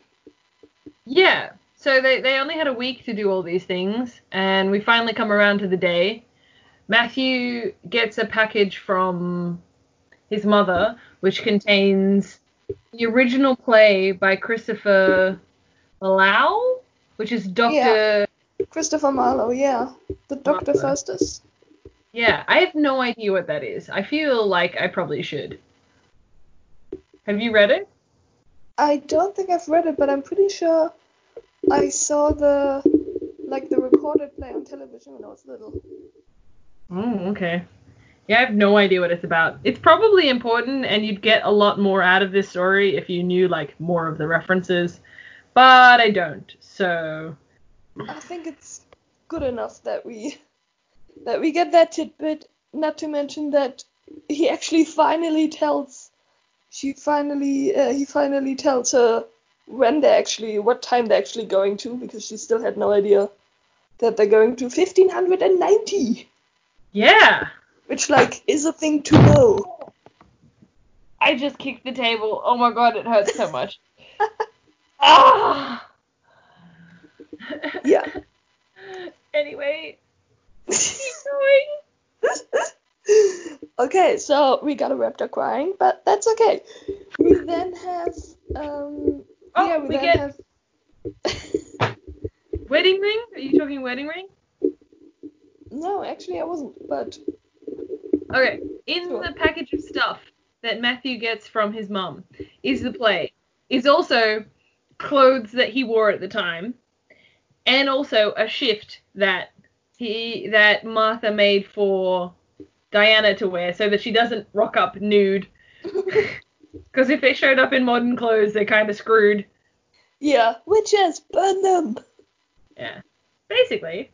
B: Yeah. So they, they only had a week to do all these things, and we finally come around to the day. Matthew gets a package from his mother, which contains the original play by Christopher Lau, which is Doctor.
A: Yeah. Christopher Marlowe, yeah. The Dr.
B: Marlowe.
A: Faustus.
B: Yeah, I have no idea what that is. I feel like I probably should. Have you read it?
A: I don't think I've read it, but I'm pretty sure I saw the like the recorded play on television when I was little.
B: Oh, okay. Yeah, I have no idea what it's about. It's probably important, and you'd get a lot more out of this story if you knew like more of the references, but I don't. So
A: I think it's good enough that we that we get that tidbit. Not to mention that he actually finally tells she finally uh, he finally tells her when they're actually what time they're actually going to because she still had no idea that they're going to 1590
B: yeah,
A: which like is a thing to know
B: I just kicked the table. Oh my god, it hurts so much. ah.
A: Yeah.
B: anyway, keep going.
A: okay, so we got a raptor crying, but that's okay. We then have um
B: Oh,
A: yeah, we,
B: we
A: then
B: get-
A: have
B: Wedding ring? Are you talking wedding ring?
A: No, actually I wasn't, but
B: Okay, in
A: Sure.
B: the package of stuff that Matthew gets from his mum is the play. Is also clothes that he wore at the time, and also a shift that he that Martha made for Diana to wear so that she doesn't rock up nude. Because if they showed up in modern clothes, they're kind of screwed.
A: yeah, witches, burn them.
B: Yeah. Basically.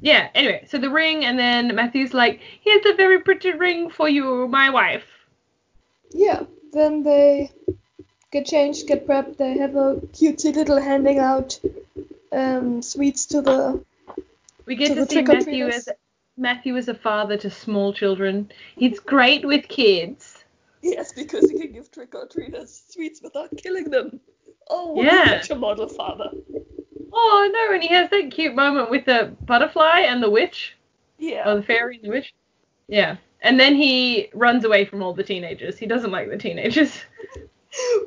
B: Yeah, anyway, so the ring, and then Matthew's like, here's a very pretty ring for you, my wife.
A: Yeah, then they get changed, get prepped. They have a cutesy little handing out um, sweets to the.
B: We get
A: To
B: to,
A: the
B: see Matthew as Matthew is a father to small children. He's great with kids.
A: Yes, because he can give trick or treaters sweets without killing them. Oh, what
B: Yeah.
A: such a model father.
B: Oh no, and he has that cute moment with the butterfly and the witch,
A: Yeah.
B: or the fairy and the witch. Yeah. And then he runs away from all the teenagers. He doesn't like the teenagers.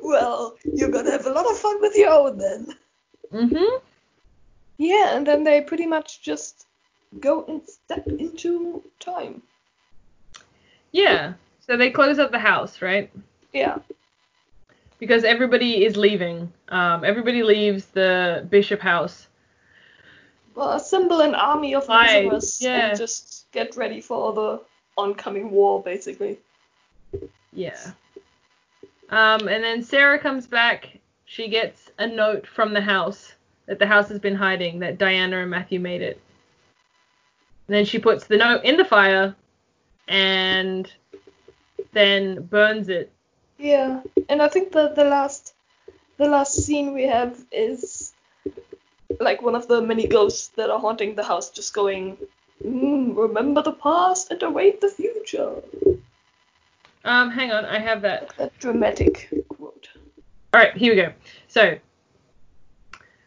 A: Well, you're gonna have a lot of fun with your own then.
B: Mhm.
A: Yeah, and then they pretty much just go and step into time.
B: Yeah. So they close up the house, right?
A: Yeah.
B: Because everybody is leaving. Um, everybody leaves the bishop house.
A: Well, assemble an army of Lazarus
B: yeah.
A: and just get ready for the oncoming war, basically.
B: Yeah. Um, and then Sarah comes back. She gets a note from the house that the house has been hiding that Diana and Matthew made it. And then she puts the note in the fire and then burns it.
A: Yeah, and I think the the last the last scene we have is like one of the many ghosts that are haunting the house, just going, mm, "Remember the past and await the future."
B: Um, hang on, I have that.
A: That dramatic quote.
B: All right, here we go. So,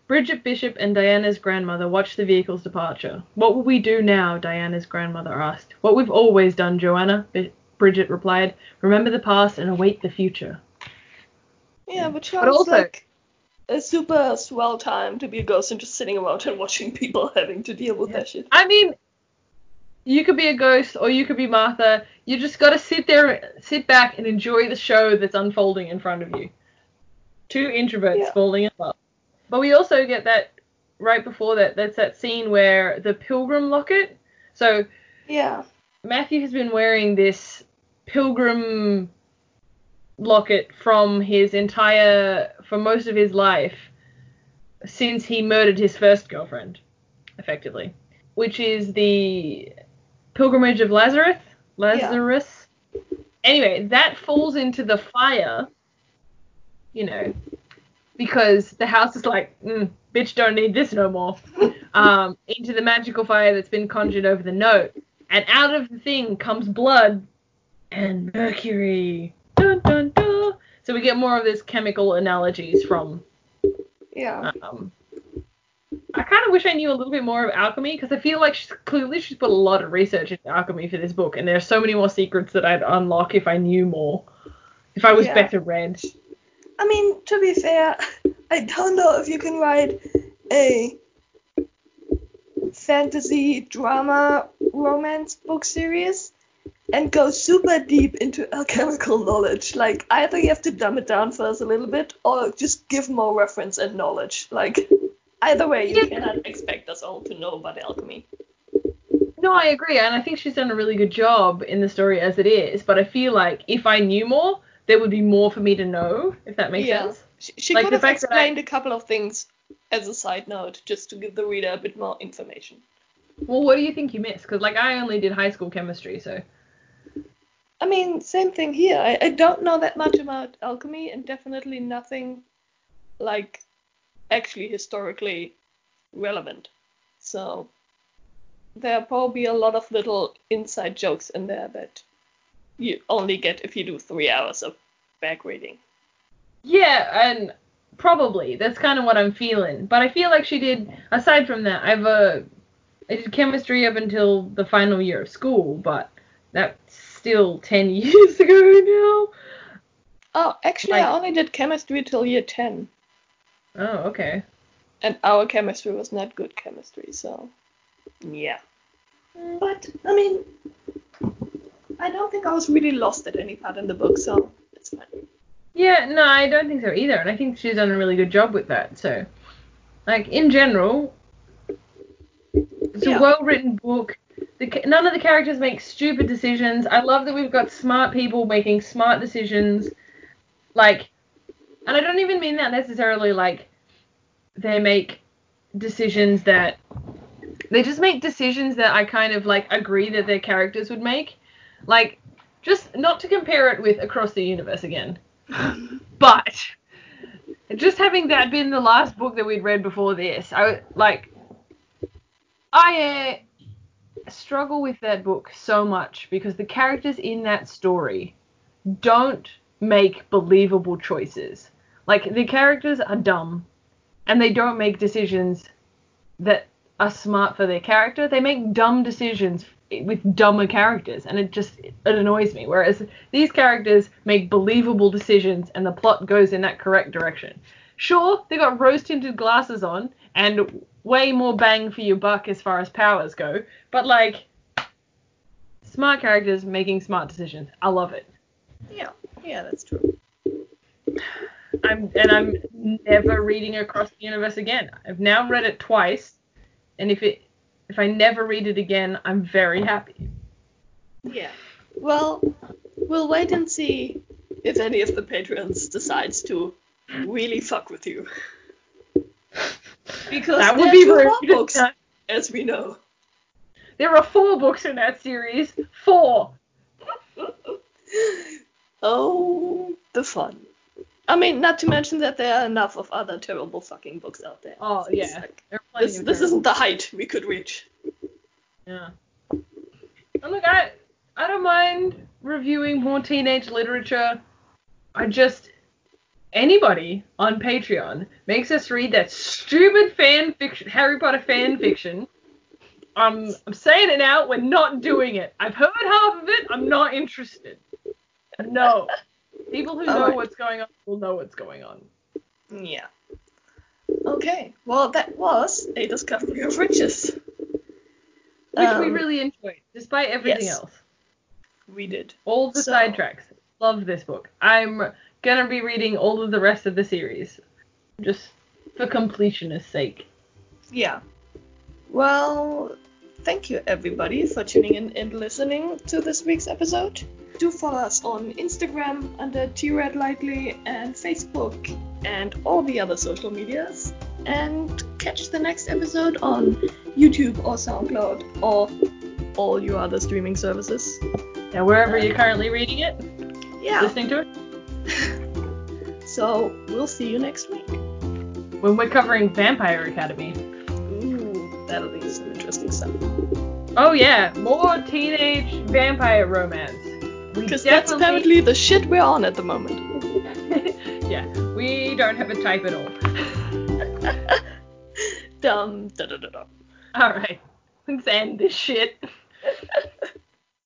B: Bridget Bishop and Diana's grandmother watched the vehicle's departure. What will we do now? Diana's grandmother asked. What we've always done, Joanna, Bi- Bridget replied. Remember the past and await the future.
A: Yeah, which
B: But
A: sounds
B: also-
A: like a super swell time to be a ghost and just sitting around and watching people having to deal with that shit.
B: I mean, you could be a ghost or you could be Martha. You just gotta sit there, sit back, and enjoy the show that's unfolding in front of you. Two introverts
A: Yeah.
B: falling in love. But we also get that right before that. That's that scene where the pilgrim locket. So
A: Yeah.
B: Matthew has been wearing this pilgrim locket from his entire, for most of his life, since he murdered his first girlfriend, effectively, which is the pilgrimage of Lazarus. Lazarus. Anyway, that falls into the fire, you know, because the house is like, mm, bitch, don't need this no more. Um, into the magical fire that's been conjured over the note and out of the thing comes blood and mercury. Dun, dun, dun. So we get more of this chemical analogies from.
A: Yeah.
B: Um, I kind of wish I knew a little bit more of alchemy because I feel like she's clearly she's put a lot of research into alchemy for this book, and there are so many more secrets that I'd unlock if I knew more, if I was
A: Yeah.
B: better read.
A: I mean, to be fair, I don't know if you can write a fantasy drama romance book series and go super deep into alchemical knowledge. Like, either you have to dumb it down for us a little bit or just give more reference and knowledge. Like, either way, you
B: Yeah.
A: cannot expect us all to know about alchemy.
B: No, I agree, and I think she's done a really good job in the story as it is. But I feel like if I knew more, there would be more for me to know. If that makes
A: Yeah.
B: sense.
A: She, she
B: Like
A: could have
B: that I-
A: explained a couple of things as a side note, just to give the reader a bit more information.
B: Well, what do you think you missed? Because like I only did high school chemistry, so.
A: I mean, same thing here. I, I don't know that much about alchemy, and definitely nothing like actually historically relevant. So there are probably a lot of little inside jokes in there that you only get if you do three hours of back reading.
B: Yeah, and probably that's kind of what I'm feeling. But I feel like she did. Aside from that, I've uh, I did chemistry up until the final year of school, but that's still ten years ago now.
A: Oh, actually,
B: Like-
A: I only did chemistry till year 10,
B: Oh, okay.
A: and our chemistry was not good chemistry, so yeah. But, I mean, I don't think I was really lost at any part in the book, so it's fine.
B: Yeah, no, I don't think so either, and I think she's done a really good job with that. So, like in general, it's
A: Yeah.
B: a well-written book. The, none of the characters make stupid decisions. I love that we've got smart people making smart decisions. Like, and I don't even mean that necessarily like they make decisions that they just make decisions that I kind of like agree that their characters would make. Like, just not to compare it with Across the Universe again, but just having that been the last book that we'd read before this, I like I uh, struggle with that book so much because the characters in that story don't make believable choices. Like the characters are dumb and they don't make decisions that are smart for their character. They make dumb decisions with dumber characters, and it just it annoys me. Whereas these characters make believable decisions, and the plot goes in that correct direction. Sure, they got rose tinted glasses on, and way more bang for your buck as far as powers go, but like smart characters making smart decisions. I love it.
A: Yeah, yeah, that's true.
B: I'm and I'm never reading Across the Universe again. I've now read it twice, and if it if I never read it again, I'm very happy.
A: Yeah. Well, we'll wait and see if any of the patrons decides to really fuck with you. Because
B: That would be
A: are two
B: rude.
A: books, as we know.
B: There are four books in that series. Four.
A: Oh, the fun. I mean, not to mention that there are enough of other terrible fucking books out there.
B: Oh
A: It's
B: yeah.
A: like,
B: There are plenty
A: this this isn't the height we could reach.
B: Yeah. And look, I I don't mind reviewing more teenage literature. I just anybody on Patreon makes us read that stupid fan fiction, Harry Potter fan fiction. I'm I'm saying it now. We're not doing it. I've heard half of it. I'm not interested. No. People who know
A: Alright.
B: what's going on will know what's going on.
A: Yeah. Okay. Well, that was a discovery of witches.
B: Which we
A: Um,
B: really enjoyed, despite everything
A: yes.
B: else.
A: We did.
B: All the
A: So-
B: sidetracks. Love this book. I'm gonna be reading all of the rest of the series, just for completionist sake.
A: Yeah. Well, thank you everybody for tuning in and listening to this week's episode. Do follow us on Instagram under tredlightly and Facebook and all the other social medias. And catch the next episode on YouTube or SoundCloud or all your other streaming services.
B: Now, wherever you're currently reading it,
A: Yeah.
B: listening to it,
A: So we'll see you next week.
B: when we're covering Vampire Academy.
A: Ooh, that'll be some interesting stuff.
B: Oh yeah, more teenage vampire romance.
A: Because that's apparently the shit we're on at the moment.
B: yeah, we don't have a type at all.
A: Dum da da da da.
B: All right, let's end this shit.